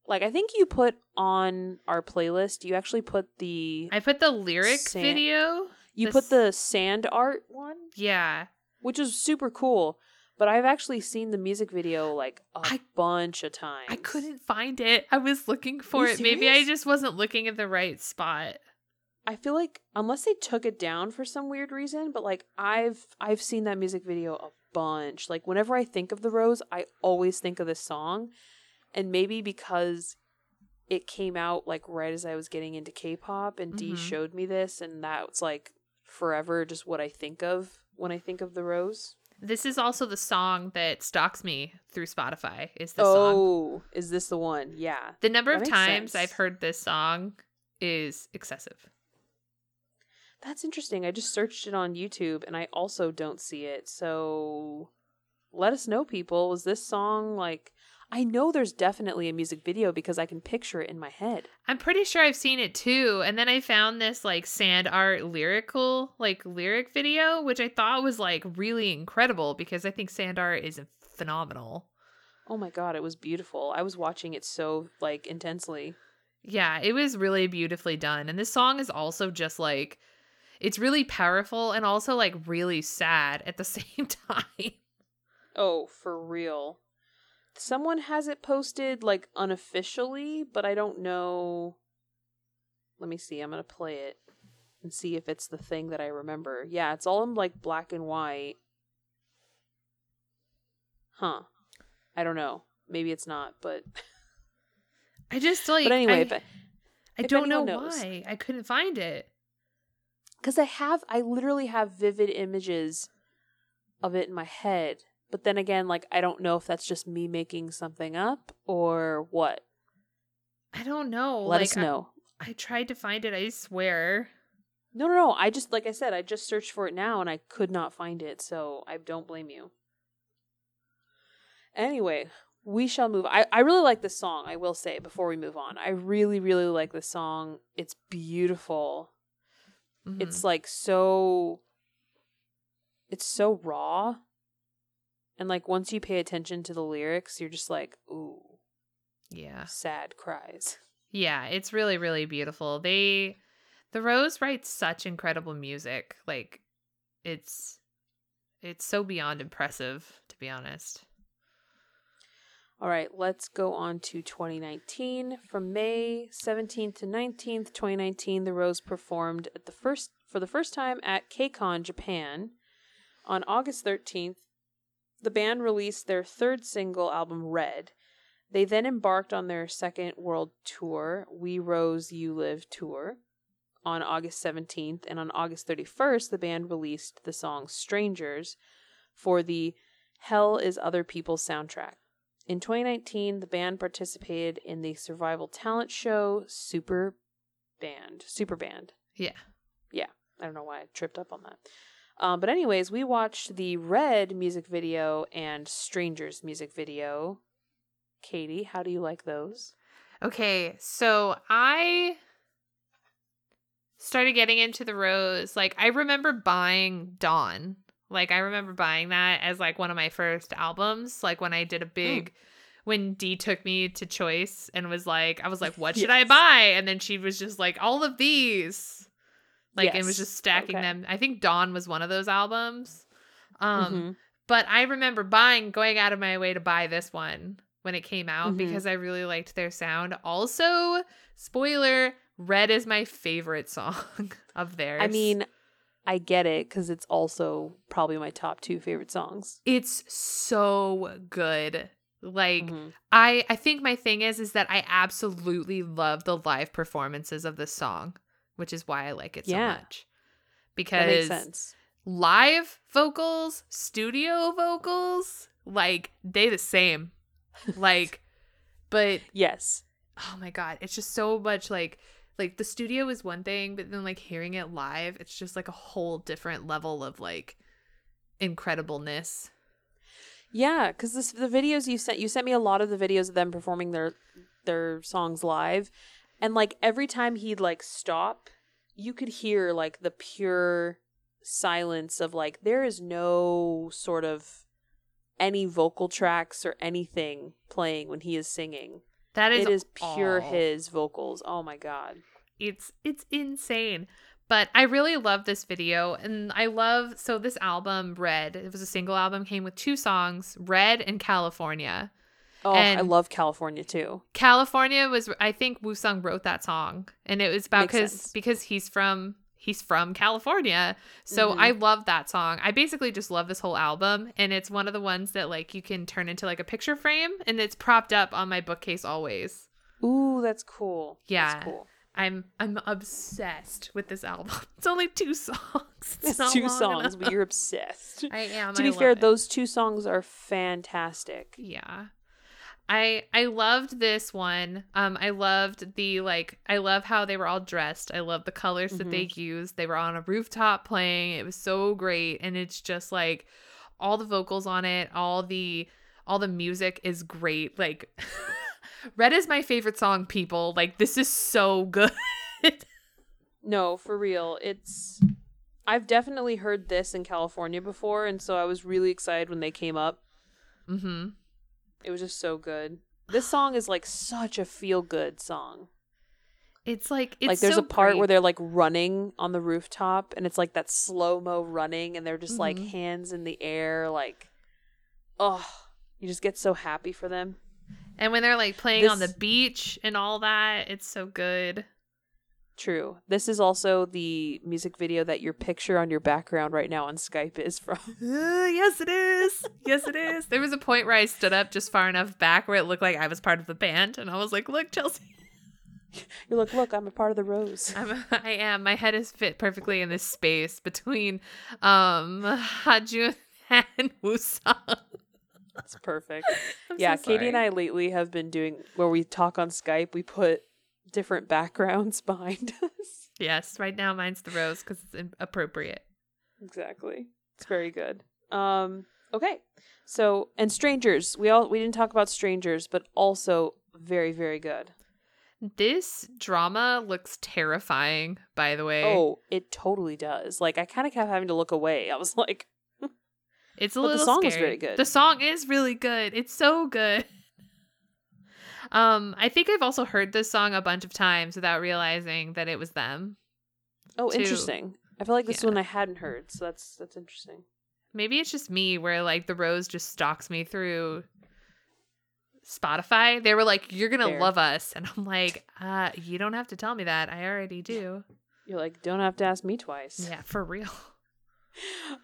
like i think you put on our playlist you actually put the
I put the lyric
Sa-
video.
you
the
put the sand art one
Yeah.
which is super cool. But I've actually seen the music video like a
I-
bunch of times.
I couldn't find it. I was looking for it. Maybe I just wasn't looking at the right spot.
I feel like unless they took it down for some weird reason, but like I've I've seen that music video a bunch. Like whenever I think of the Rose, I always think of this song, and maybe because it came out like right as I was getting into K-pop, and Dee
Mhm.
showed me this, and that's like forever just what I think of when I think of the Rose.
This is also the song that stalks me through Spotify. Is this song?
oh, is this the one? Yeah.
The number
that
of times
sense.
I've heard this song is excessive.
That's interesting. I just searched it on YouTube and I also don't see it. So let us know, people. Was this song like. I know there's definitely a music video because I can picture it in my head.
I'm pretty sure I've seen it too. And then I found this like sand art lyrical, like lyric video, which I thought was like really incredible because I think sand art is phenomenal.
Oh my god, it was beautiful. I was watching it so like intensely.
Yeah, it was really beautifully done. And this song is also just like it's really powerful and also like really sad at the same time.
Oh, for real. Someone has it posted like unofficially, but I don't know. Let me see. I'm going to play it and see if it's the thing that I remember. Yeah, it's all in like black and white. Huh. I don't know. Maybe it's not, but
I just like
but anyway,
I,
but
I
if
don't know
knows.
why. I couldn't find it.
because I have, I literally have vivid images of it in my head. But then again, like I don't know if that's just me making something up or what.
I don't know.
Let
like
us know.
I, I tried to find it, I swear.
No, no, no. I just, like I said, I just searched for it now and I could not find it. So I don't blame you. Anyway, we shall move. I, I really like this song, I will say, before we move on. I really, really like this song. It's beautiful.
Mhm.
It's like so. It's so raw. And like once you pay attention to the lyrics, you're just like, ooh,
yeah.
sad cries.
Yeah, it's really really beautiful. They The Rose writes such incredible music. Like it's it's so beyond impressive to be honest.
All right, let's go on to 2019. From May 17th to 19th, 2019, The Rose performed at the first for the first time at KCON Japan. On August 13th, the band released their third single album Red. They then embarked on their second world tour, We Rose You Live tour, on August 17th, and on August 31st, the band released the song Strangers for the Hell is Other People's soundtrack. In 2019, the band participated in the survival talent show Super Band. Super Band.
Yeah. Yeah.
I don't know why I tripped up on that. Um, but anyways, we watched the Red music video and Strangers music video. Katie, how do you like those?
Okay, so I started getting into the rose. Like I remember buying Dawn. Like I remember buying that as like one of my first albums. Like when I did a big when Dee took me to Choice and was like, I was like, what should I buy? And then she was just like, all of these. Like, it was just stacking
Okay.
them. I think Dawn was one of those albums. Um,
Mhm.
but I remember buying, going out of my way to buy this one when it came out
Mhm.
because I really liked their sound. Also, spoiler, Red is my favorite song of theirs.
I mean, I get it because it's also probably my top two favorite songs.
it's so good. Like,
Mhm.
I I think my thing is is that I absolutely love the live performances of this song, which is why I like it so
Yeah.
much.
That
Because
makes sense.
live vocals, studio vocals, like they the same. like but
Yes.
oh my god, it's just so much like like the studio is one thing, but then like hearing it live, it's just like a whole different level of like incredibleness.
Yeah, because the videos you sent you sent me a lot of the videos of them performing their their songs live, and like every time he'd like stop, you could hear like the pure silence of like there is no sort of any vocal tracks or anything playing when he is singing.
That is
it is pure
all.
his vocals. Oh my god.
It's it's insane. But I really love this video and I love so this album Red, it was a single album came with two songs, Red and California.
Oh, I love California too.
California was I think Wu Sung wrote that song and it was about cuz because he's from he's from California. So
Mhm.
I love that song. I basically just love this whole album and it's one of the ones that like you can turn into like a picture frame and it's propped up on my bookcase always.
Ooh, that's cool.
Yeah.
That's cool.
I'm I'm obsessed with this album. It's only two songs.
It's
not
two songs,
enough.
but you're obsessed.
I am.
to
I
be fair,
it.
those two songs are fantastic.
Yeah. I I loved this one. Um I loved the like I love how they were all dressed. I love the colors that they
Mm-hmm.
used. They were on a rooftop playing. It was so great and it's just like all the vocals on it, all the all the music is great. Like Red is my favorite song, people. Like this is so good.
No, for real. It's I've definitely heard this in California before, and so I was really excited when they came up.
mhm.
It was just so good. This song is like such a feel good song.
It's like it's
like there's
so
a part
great.
where they're like running on the rooftop and it's like that slow mo running and they're just like
Mhm.
hands in the air like oh you just get so happy for them.
And when they're like playing on the beach and all that, it's so good.
True. This is also the music video that your picture on your background right now on Skype is from.
Uh, yes, it is. Yes, it is. There was a point where I stood up just far enough back where it looked like I was part of the band, and I was like, "Look, Chelsea,
You're like, look, I'm a part of the rose.
I'm, I am. My head is fit perfectly in this space between um Hajun and Wusong."
It's perfect.
I'm
yeah,
so
Katie and. I lately have been doing where we talk on Skype, we put different backgrounds behind us.
Yes, right now mine's the rose because it's appropriate.
Exactly. It's very good. Um okay. So, and Strangers. We all we didn't talk about Strangers, but also very very good.
This drama looks terrifying. By the way,
Oh, it totally does. Like I kind of kept having to look away. I was like,
It's a
But the song
scary.
very good.
The song is really good. It's so good. Um, I think I've also heard this song a bunch of times without realizing that it was them.
"Oh,
Too.
interesting." I feel like this
Yeah.
one I hadn't heard, so that's that's interesting.
Maybe it's just me where like the rose just stalks me through Spotify. They were like, "You're gonna
Fair.
love us," and I'm like, "Uh, you don't have to tell me that. I already do."
You're like, "Don't have to ask me twice."
Yeah, for real.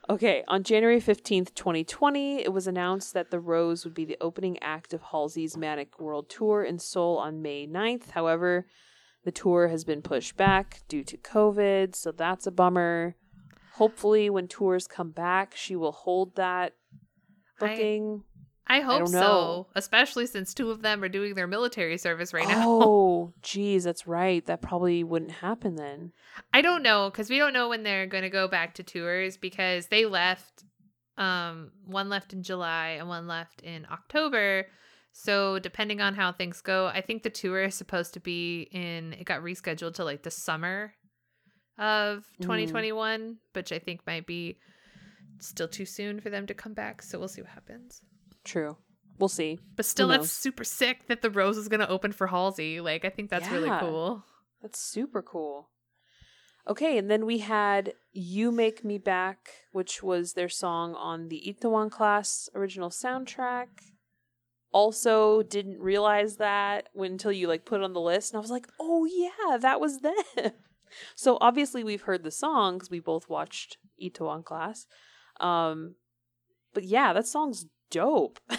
Okay, on January 15th, 2020, it was announced that The Rose would be the opening act of Halsey's Manic World Tour in Seoul on May 9th. However, the tour has been pushed back due to COVID, so that's a bummer. Hopefully, when tours come back, she will hold that booking.
I hope
don't
so, especially since two of them are doing their military service right now.
Oh, geez, that's right. That probably wouldn't happen then.
I don't know because we don't know when they're going to go back to tours because they left. Um, one left in July and one left in October. So depending on how things go, I think the tour is supposed to be in. It got rescheduled to like the summer of
Mm.
2021, which I think might be still too soon for them to come back. So we'll see what happens.
True. we'll see.
But still, that's super sick that the Rose is going to open for Halsey. Like, I think that's really cool.
That's super cool. Okay, and then we had You Make Me Back, which was their song on the Itaewon class original soundtrack. Also didn't realize that when, until you like put it on the list and I was like, "Oh yeah, that was them." so obviously we've heard the song cuz we both watched Itaewon class. Um but yeah, that song's dope.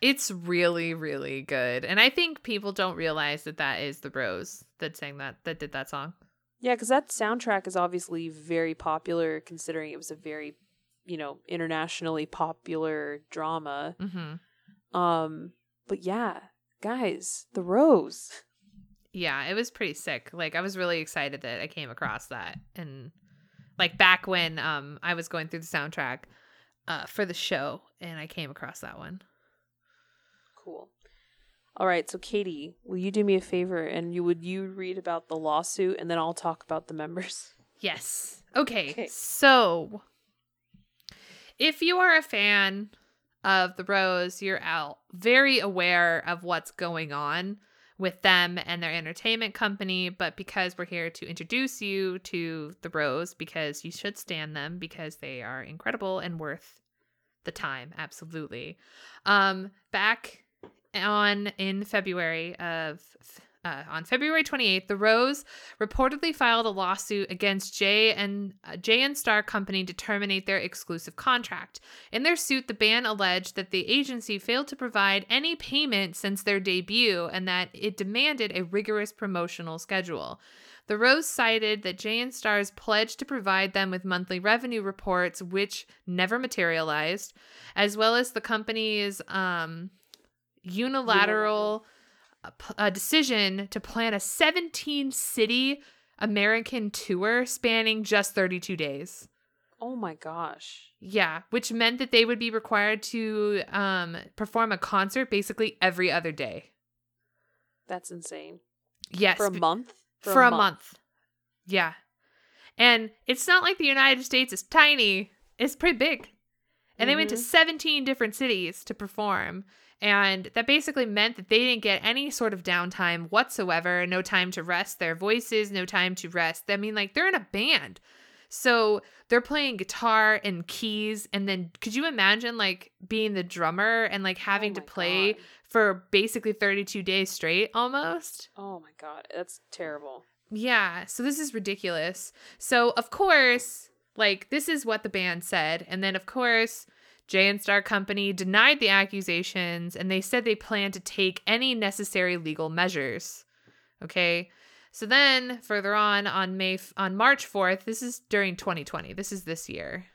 It's really, really good. And I think people don't realize that that is the Rose that sang that, that did that song.
Yeah, because that soundtrack is obviously very popular, considering it was a very, you know, internationally popular drama.
hmm
Um, but yeah, guys, the Rose.
Yeah, it was pretty sick. Like, I was really excited that I came across that. And, like, back when um I was going through the soundtrack uh, for the show, and I came across that one.
Cool. All right, so Katie, will you do me a favor and you would you read about the lawsuit and then I'll talk about the members?
Yes. Okay.
Okay.
So, if you are a fan of the Rose, you're out very aware of what's going on with them and their entertainment company. But because we're here to introduce you to the Rose, because you should stand them because they are incredible and worth the time. Absolutely. Um, back on in February of. Uh, on February 28th, the Rose reportedly filed a lawsuit against J and uh, and Star Company to terminate their exclusive contract. In their suit, the band alleged that the agency failed to provide any payment since their debut and that it demanded a rigorous promotional schedule. The Rose cited that J and Star's pledged to provide them with monthly revenue reports, which never materialized, as well as the company's um, unilateral a, decision to plan a 17 city American tour spanning just 32 days.
Oh my gosh.
Yeah, which meant that they would be required to um, perform a concert basically every other day.
That's insane.
Yes,
For a month?
for, a month. Yeah, and it's not like the United States is tiny; it's pretty big. And they went to
Mhm.
17 different cities to perform. And that basically meant that they didn't get any sort of downtime whatsoever, no time to rest their voices, no time to rest. I mean, like, they're in a band. So they're playing guitar and keys. And then could you imagine, like, being the drummer and, like, having
Oh
to play
God.
for basically 32 days straight almost?
Oh my god, that's terrible.
Yeah, so this is ridiculous. So, of course, like this is what the band said, and then of course, J and Star Company denied the accusations and they said they plan to take any necessary legal measures. Okay? So then further on on May on March 4th, this is during 2020. This is this year.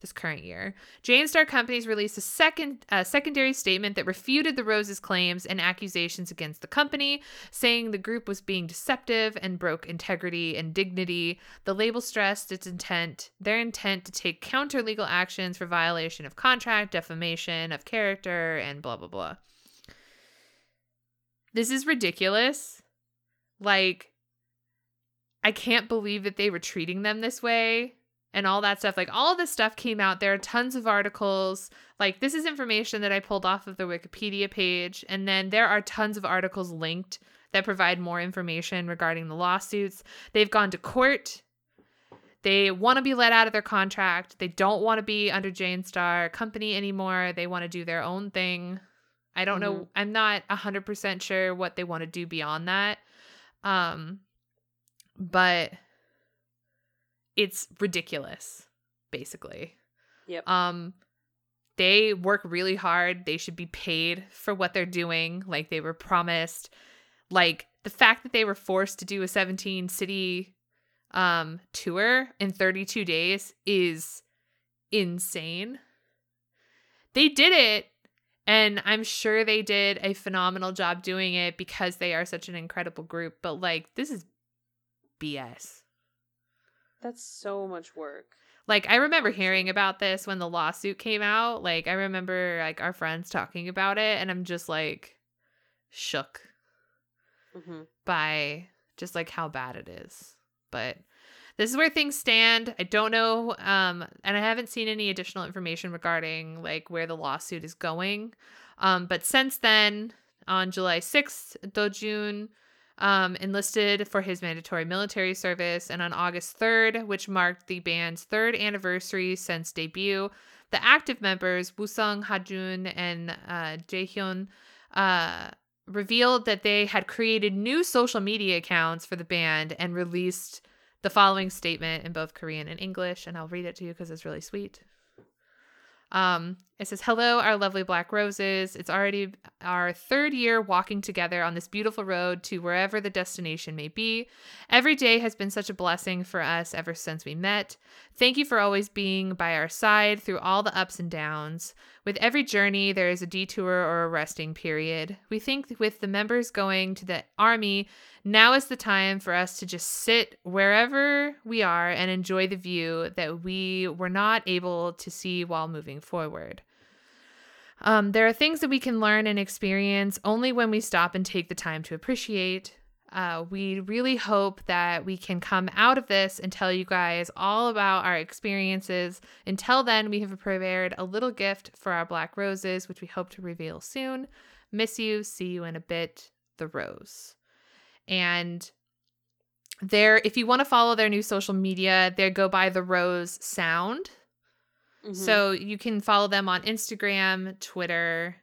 This current year. J and Star Companies released a second uh, secondary statement that refuted the Roses' claims and accusations against the company, saying the group was being deceptive and broke integrity and dignity. The label stressed its intent, their intent to take counter legal actions for violation of contract, defamation of character, and blah blah blah. This is ridiculous. Like, I can't believe that they were treating them this way and all that stuff. Like, all this stuff came out. There are tons of articles. Like, this is information that I pulled off of the Wikipedia page. And then there are tons of articles linked that provide more information regarding the lawsuits. They've gone to court. They want to be let out of their contract. They don't want to be under J and Star Company anymore. They want to do their own thing. I don't know. I'm not 100% sure what they want to do beyond that. Um but it's ridiculous basically.
Yep.
Um they work really hard. They should be paid for what they're doing like they were promised. Like the fact that they were forced to do a 17 city um tour in 32 days is insane. They did it and I'm sure they did a phenomenal job doing it because they are such an incredible group, but like this is BS.
That's so much work.
Like I remember hearing about this when the lawsuit came out. Like I remember like our friends talking about it and I'm just like shook
hmm
by just like how bad it is. But this is where things stand. I don't know, um, and I haven't seen any additional information regarding like where the lawsuit is going. Um, but since then, on July 6th, Dojun um, enlisted for his mandatory military service, and on August 3rd, which marked the band's third anniversary since debut, the active members Wooseung, Hajun, and uh, Jaehyun uh, revealed that they had created new social media accounts for the band and released the following statement in both Korean and English, and I'll read it to you because it's really sweet. Um, it says, Hello, our lovely black roses. It's already our third year walking together on this beautiful road to wherever the destination may be. Every day has been such a blessing for us ever since we met. Thank you for always being by our side through all the ups and downs. With every journey, there is a detour or a resting period. We think with the members going to the army, now is the time for us to just sit wherever we are and enjoy the view that we were not able to see while moving forward. Um, there are things that we can learn and experience only when we stop and take the time to appreciate. Uh, we really hope that we can come out of this and tell you guys all about our experiences. Until then, we have prepared a little gift for our black roses, which we hope to reveal soon. Miss you. See you in a bit. The Rose. And there, if you want to follow their new social media, they go by the Rose Sound. Mm-hmm. So you can follow them on Instagram, Twitter,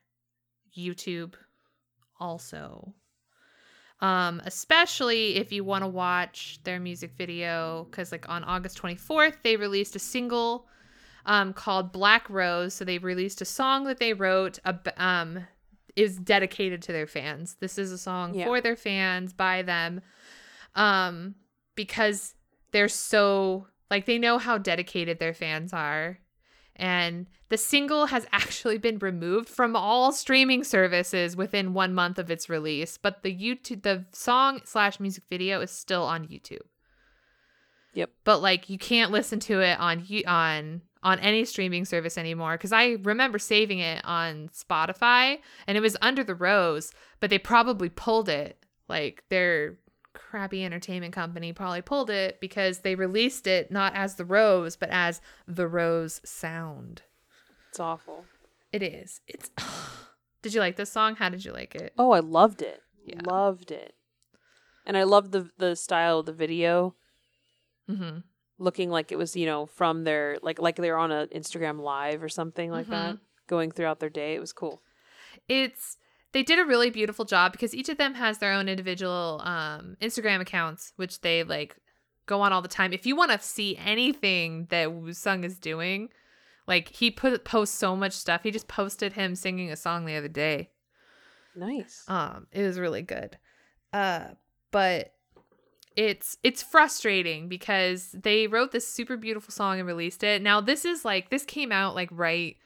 YouTube, also. Um, especially if you want to watch their music video, because like on August 24th, they released a single um, called Black Rose. So they released a song that they wrote um, is dedicated to their fans. This is a song yeah. for their fans by them. Um because they're so like they know how dedicated their fans are. And the single has actually been removed from all streaming services within one month of its release, but the YouTube the song slash music video is still on YouTube.
Yep.
But like you can't listen to it on on on any streaming service anymore because I remember saving it on Spotify and it was under the rose, but they probably pulled it. Like their crappy entertainment company probably pulled it because they released it not as the rose, but as the rose sound.
It's awful.
It is. It's. did you like this song? How did you like it?
Oh, I loved it. Yeah. Loved it. And I loved the the style of the video. Mm-hmm looking like it was you know from their like like they're on a Instagram live or something like mm-hmm. that going throughout their day. It was cool.
It's they did a really beautiful job because each of them has their own individual um Instagram accounts which they like go on all the time. If you want to see anything that Woosung is doing, like he put posts so much stuff. He just posted him singing a song the other day.
Nice.
Um it was really good. Uh but it's it's frustrating because they wrote this super beautiful song and released it. Now this is like this came out like right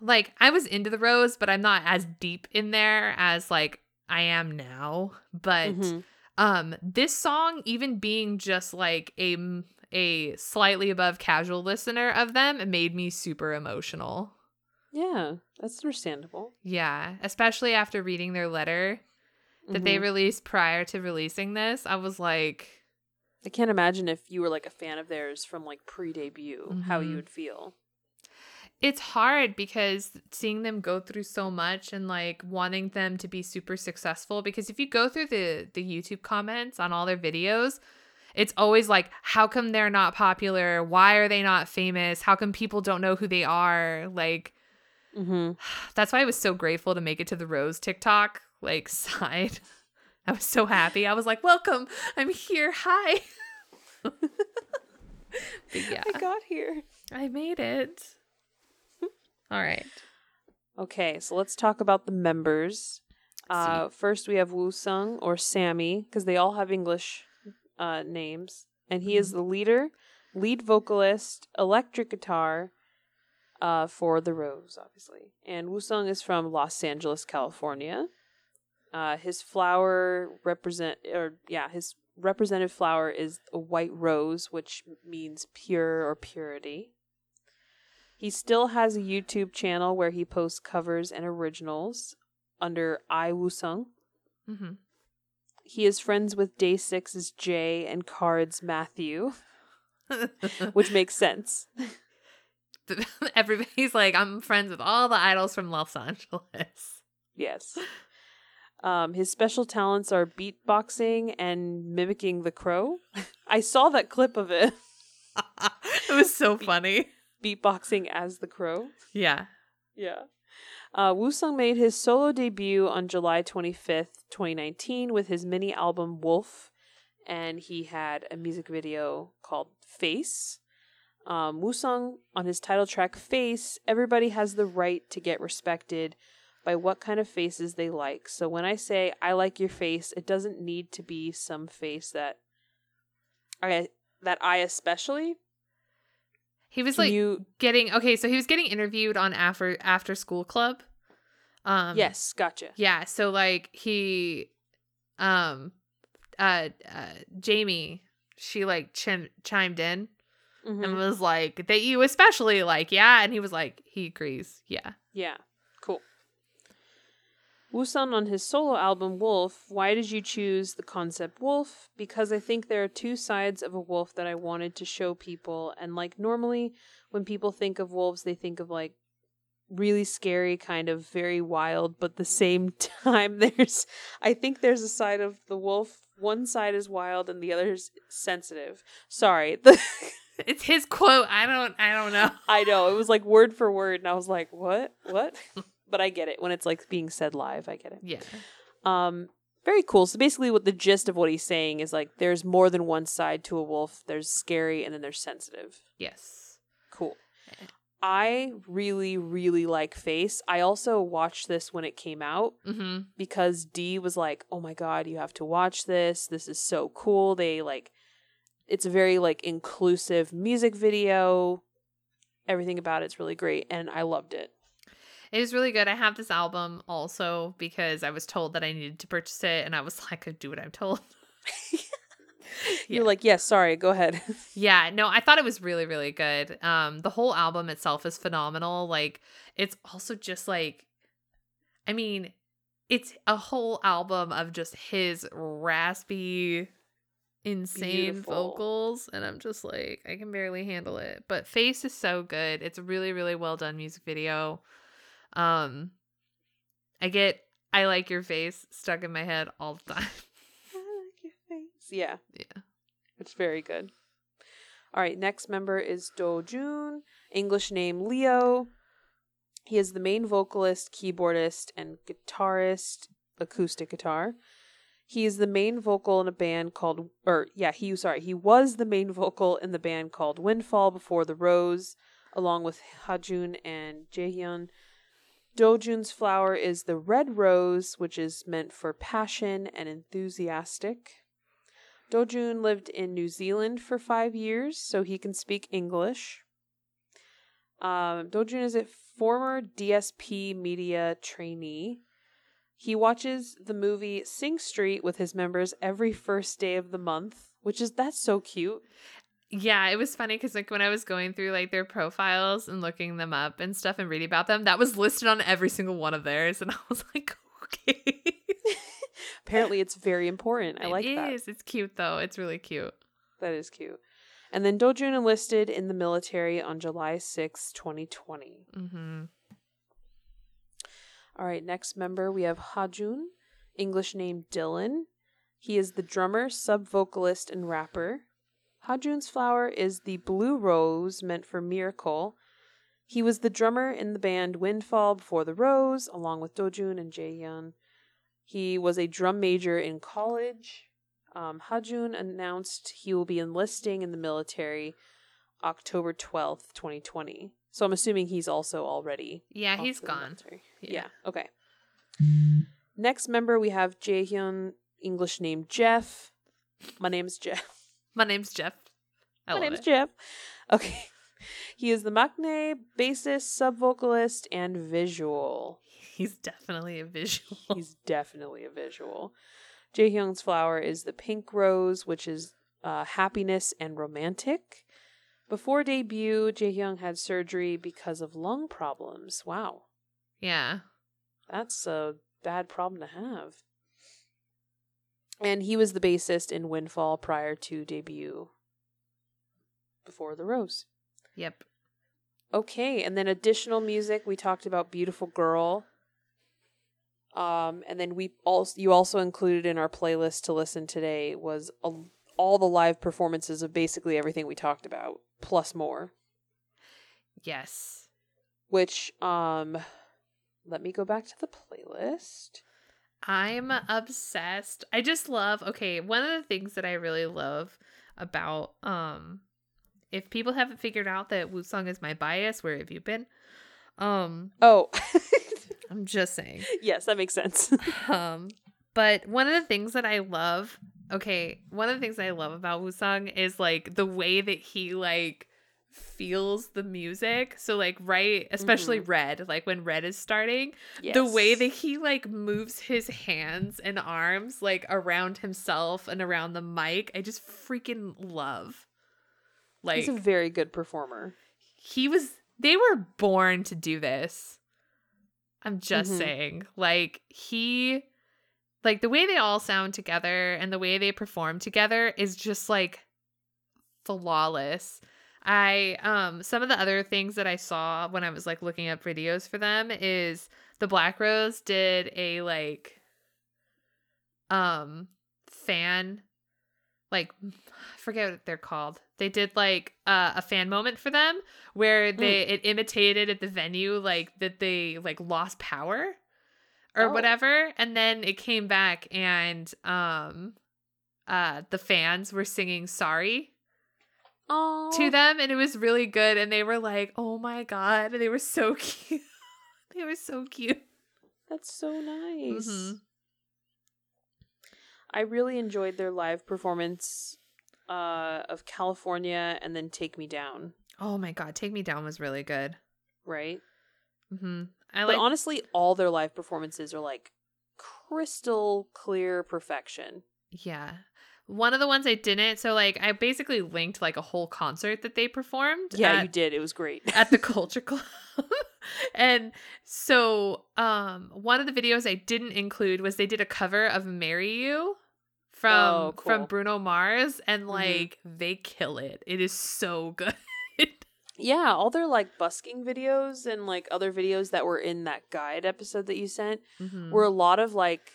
like I was into the rose, but I'm not as deep in there as like I am now. But mm-hmm. um this song even being just like a a slightly above casual listener of them it made me super emotional.
Yeah, that's understandable.
Yeah, especially after reading their letter that mm-hmm. they released prior to releasing this, I was like
I can't imagine if you were like a fan of theirs from like pre-debut mm-hmm. how you mm-hmm. would feel.
It's hard because seeing them go through so much and like wanting them to be super successful because if you go through the the YouTube comments on all their videos, it's always like how come they're not popular? Why are they not famous? How come people don't know who they are? Like mm-hmm. That's why I was so grateful to make it to the Rose TikTok like side. I was so happy. I was like, "Welcome, I'm here. Hi."
yeah, I got here.
I made it. All right.
Okay, so let's talk about the members. Uh, first, we have Woosung or Sammy because they all have English uh, names, and he mm-hmm. is the leader, lead vocalist, electric guitar, uh, for the Rose, obviously. And Woosung is from Los Angeles, California. Uh, his flower represent or yeah, his representative flower is a white rose, which means pure or purity. He still has a YouTube channel where he posts covers and originals under I Wusung. Mm-hmm. He is friends with Day Six's Jay and KARD's Matthew, which makes sense.
Everybody's like, I'm friends with all the idols from Los Angeles.
Yes. Um, his special talents are beatboxing and mimicking the crow. I saw that clip of it.
it was so funny.
Beatboxing as the crow.
Yeah.
Yeah. Uh, Woo-sung made his solo debut on July 25th, 2019 with his mini album Wolf, and he had a music video called Face. Um, Woo-sung, on his title track Face, everybody has the right to get respected by what kind of faces they like. So when I say I like your face, it doesn't need to be some face that I that I especially
he was
Can
like
you
getting okay, so he was getting interviewed on after after school club. Um
Yes, gotcha.
Yeah, so like he um uh, uh Jamie, she like chim- chimed in
Mhm.
and was like that you especially like, yeah, and he was like he agrees. Yeah.
Yeah. Woosun on his solo album Wolf, why did you choose the concept wolf? Because I think there are two sides of a wolf that I wanted to show people. And like normally when people think of wolves, they think of like really scary, kind of very wild, but the same time there's I think there's a side of the wolf. One side is wild and the other is sensitive. Sorry. The
It's his quote. I don't I don't know.
I know. It was like word for word and I was like, "What? What?" but I get it when it's like being said live. I get it.
Yeah.
Um, very cool. So basically, what the gist of what he's saying is like, there's more than one side to a wolf. There's scary, and then there's sensitive.
Yes.
Cool. I really, really like Face. I also watched this when it came out
Mhm.
because Dee was like, "Oh my god, you have to watch this. This is so cool." They like, it's a very like inclusive music video. Everything about it's really great, and I loved it.
It is really good. I have this album also because I was told that I needed to purchase it and I was like, I do what I'm told.
You're like, yes, sorry, go ahead.
Yeah, no, I thought it was really, really good. Um, the whole album itself is phenomenal. Like, it's also just like, I mean, it's a whole album of just his raspy, insane
Beautiful.
vocals, and I'm just like, I can barely handle it. But Face is so good. It's a really, really well done music video. Um, I get I like your face stuck in my head all the time. I like your face.
Yeah,
yeah.
it's very good. All right, next member is Do Jun, English name Leo. He is the main vocalist, keyboardist, and guitarist, acoustic guitar. He is the main vocal in a band called, or yeah, he sorry, he was the main vocal in the band called Windfall before the Rose, along with Hajun and Jaehyun. Dojun's flower is the red rose, which is meant for passion and enthusiastic. Dojun lived in New Zealand for five years, so he can speak English. Um, Dojun is a former DSP media trainee. He watches the movie Sing Street with his members every first day of the month, which is that's so cute.
Yeah, it was funny because like when I was going through like their profiles and looking them up and stuff and reading about them, that was listed on every single one of theirs, and I was like, okay,
Apparently, it's very important. I like
It
that.
is. It's cute though. It's really cute.
That is cute. And then Dojun enlisted in the military on July sixth, 2020.
Mm-hmm.
All right, next member we have Hajun, English name Dylan. He is the drummer, sub vocalist, and rapper. Hajun's flower is the blue rose meant for miracle. He was the drummer in the band Windfall before the Rose, along with Dojun and Jaehyun. He was a drum major in college. Um, Hajun announced he will be enlisting in the military October 12th, 2020. So I'm assuming he's also already
Yeah,
off
he's
to the
gone.
military.
Yeah.
Yeah. Okay. Next member we have Jaehyun, English name Jeff. My name is Jeff.
My name's Jeff. I
My name's
it.
Jeff. Okay. He is the maknae, bassist, sub vocalist, and visual.
He's definitely a visual.
He's definitely a visual. Jaehyung's flower is the pink rose, which is uh, happiness and romantic. Before debut, Jaehyung had surgery because of lung problems. Wow.
yeah.
That's a bad problem to have. And he was the bassist in Windfall prior to debut before the Rose.
Yep.
Okay, and then additional music we talked about Beautiful Girl. Um and then we also you also included in our playlist to listen today was a, all the live performances of basically everything we talked about plus more,
Yes.
which um let me go back to the playlist.
I'm obsessed. I just love okay, one of the things that I really love about um if people haven't figured out that Wusong is my bias, where have you been? Um
Oh.
I'm just saying.
yes, that makes sense.
Um but one of the things that I love, okay, one of the things I love about Wusong is like the way that he like feels the music. So like right, especially Red, like when Red is starting, the way that he like moves his hands and arms like around himself and around the mic i just freaking love like
he's a very good performer.
he was they were born to do this i'm just
Mhm.
saying like he like the way they all sound together and the way they perform together is just like flawless i um some of the other things that i saw when i was like looking up videos for them is the black rose did a like um fan like I forget what they're called. They did like uh, a fan moment for them where they it imitated at the venue like that they like lost power or
Oh.
whatever and then it came back and um uh the fans were singing sorry
Oh,
to them and it was really good and they were like oh my god and they were so cute they were so cute
that's so nice.
Mhm.
I really enjoyed their live performance uh, of California and then Take Me Down.
oh my god take me down was really good
Right,
mm-hmm i like
honestly, all their live performances are like crystal clear perfection.
Yeah. One of the ones I didn't, so like I basically linked like a whole concert that they performed.
Yeah,
at,
you did. It was great.
at the Culture Club. and so um one of the videos I didn't include was they did a cover of Marry You from
Oh, cool.
from Bruno Mars and
Mhm.
like they kill it. It is so good.
yeah, all their like busking videos and like other videos that were in that guide episode that you sent
Mhm.
were a lot of like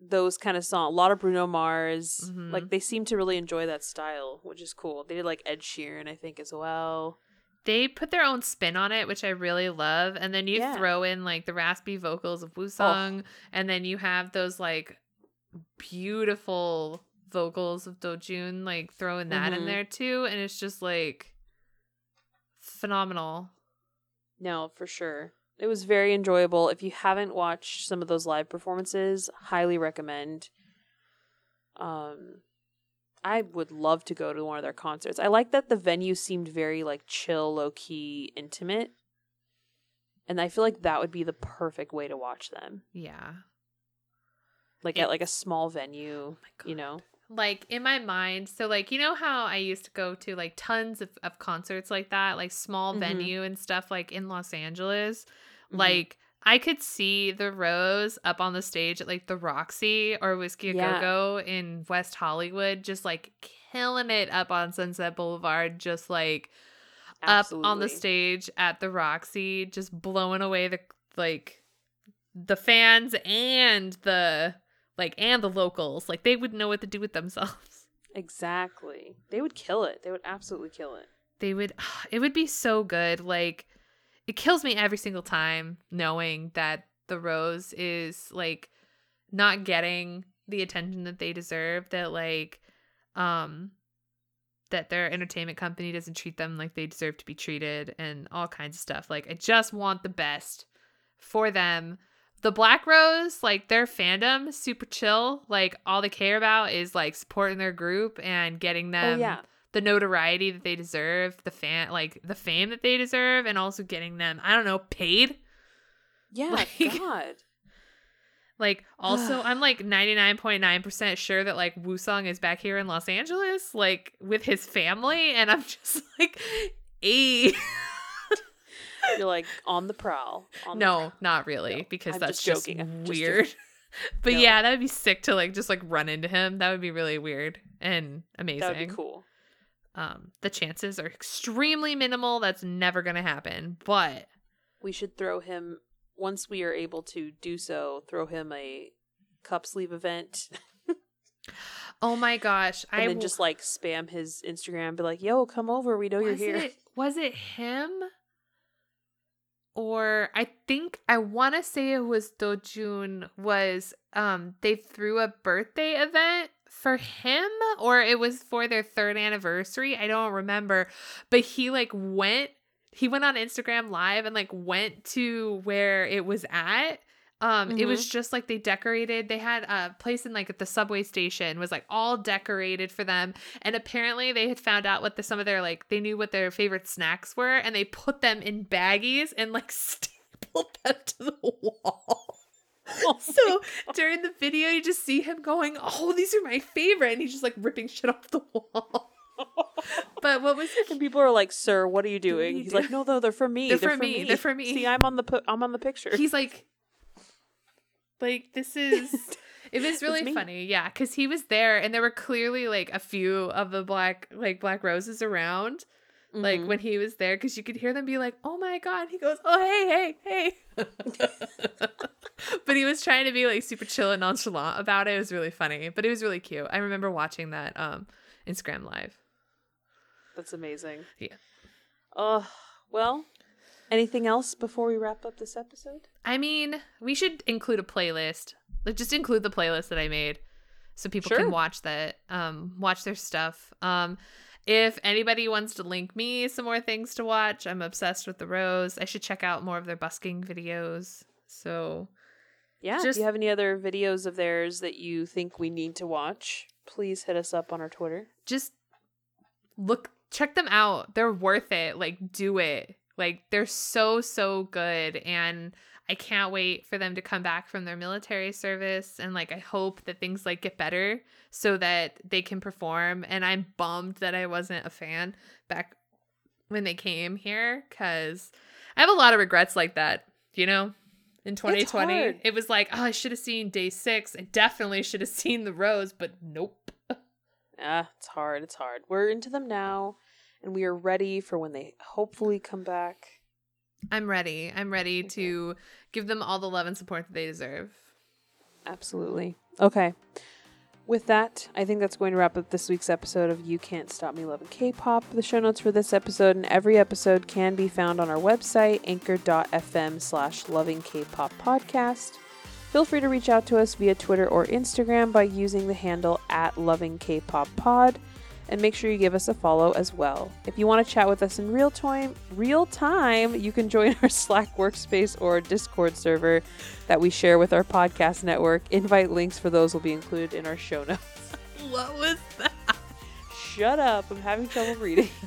those kind of songs. A lot of Bruno Mars.
Mhm.
Like they seem to really enjoy that style, which is cool. They did like Ed Sheeran, I think, as well.
they put their own spin on it, which I really love. And then you
Yeah. Oh.
throw in like the raspy vocals of Woosung, and then you have those like beautiful vocals of Dojun, like throwing that in
Mhm.
there too. And it's just like phenomenal.
No, for sure. It was very enjoyable. If you haven't watched some of those live performances, highly recommend. Um I would love to go to one of their concerts. I like that the venue seemed very like chill, low key, intimate. And I feel like that would be the perfect way to watch them.
Yeah.
Like at like a small venue,
my
you know.
like in my mind so like you know how i used to go to like tons of, of concerts like that like small
Mhm.
venue and stuff like in los angeles
Mhm.
like i could see the rose up on the stage at like the roxy or whiskey a
Yeah.
go-go in west hollywood just like killing it up on sunset boulevard just like up on the stage at the roxy just blowing away the like the fans and the like and the locals like they wouldn't know what to do with themselves
Exactly. They would kill it. They would absolutely kill it.
they would it would be so good like it kills me every single time knowing that the rose is like not getting the attention that they deserve that like um that their entertainment company doesn't treat them like they deserve to be treated and all kinds of stuff. Like i just want the best for them. The black rose like their fandom super chill. Like all they care about is like supporting their group and getting them
oh yeah.
The notoriety that they deserve, the fan like the fame that they deserve, and also getting them, I don't know, paid.
Yeah,
Like-
God.
Like also I'm like 99.9% sure that like Woosung is back here in Los Angeles, like with his family, and I'm just like e
You're like on the prowl. On the
No,
prowl.
not really,
No,
because
I'm
that's
just
just,
joking, I'm just
weird. But
No.
yeah, that would be sick to like just like run into him. That would be really weird and amazing.
That would be cool.
Um, the chances are extremely minimal. That's never gonna happen. But
We should throw him once we are able to do so. Throw him a cup sleeve event,
oh my gosh,
and
I
then
w-
just like spam his Instagram. Be like, "Yo, come over. We know you're here."
It, was it him? Or I think I want to say it was Dojun. Was um they threw a birthday event for him, or it was for their third anniversary? I don't remember, but he like went. He went on Instagram Live and like went to where it was at. Um, it was just like they decorated. They had a place in like at the subway station was like all decorated for them, and apparently they had found out what the, some of their like they knew what their favorite snacks were, and they put them in baggies and like stapled them to the wall.
Oh
so during the video, you just see him going, "Oh, these are my favorite," and he's just like ripping shit off the wall. but what was it?
and people are like, "Sir, what are you doing?" He's like, "No, no, they're for me.
They're for me. They're for me."
See, I'm on the pi- I'm on the picture."
he's like like this is it was really funny yeah because he was there and there were clearly like a few of the black like black roses around like
Mhm.
when he was there because you could hear them be like oh my god he goes oh hey hey hey but he was trying to be like super chill and nonchalant about it it was really funny but it was really cute i remember watching that um instagram live
That's amazing.
Yeah.
Uh, well, anything else before we wrap up this episode?
I mean, we should include a playlist. Like just include the playlist that I made so people
Sure.
can watch that um watch their stuff. Um if anybody wants to link me some more things to watch, I'm obsessed with the Rose. I should check out more of their busking videos. So,
Yeah.
Just-
if you have any other videos of theirs that you think we need to watch, please hit us up on our Twitter.
just look check them out. They're worth it. Like do it. Like they're so so good and I can't wait for them to come back from their military service and like I hope that things like get better so that they can perform and I'm bummed that I wasn't a fan back when they came here cuz I have a lot of regrets like that, you know? In 2020, it was like, oh, I should have seen day 6. I definitely should have seen the rose, but nope.
Ah, it's hard. It's hard. We're into them now, and we are ready for when they hopefully come back.
I'm ready. I'm ready
Okay.
to give them all the love and support that they deserve.
Absolutely. Okay. With that, I think that's going to wrap up this week's episode of You Can't Stop Me Loving K-pop. The show notes for this episode and every episode can be found on our website, anchor.fm slash loving K-pop podcast. Feel free to reach out to us via Twitter or Instagram by using the handle at loving K-pop pod. And make sure you give us a follow as well. If you want to chat with us in real time, real time, you can join our Slack workspace or Discord server that we share with our podcast network. Invite links for those will be included in our show notes.
What was that?
Shut up. I'm having trouble reading.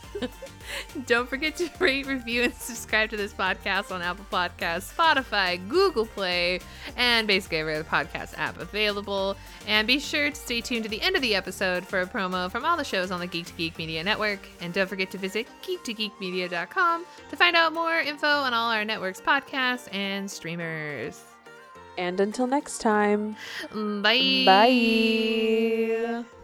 Don't forget to rate, review, and subscribe to this podcast on Apple Podcasts, Spotify, Google Play, and basically every other podcast app available. And be sure to stay tuned to the end of the episode for a promo from all the shows on the Geek to Geek Media Network. And don't forget to visit geektogeekmedia.com to find out more info on all our network's podcasts and streamers.
And until next time,
Bye.
bye.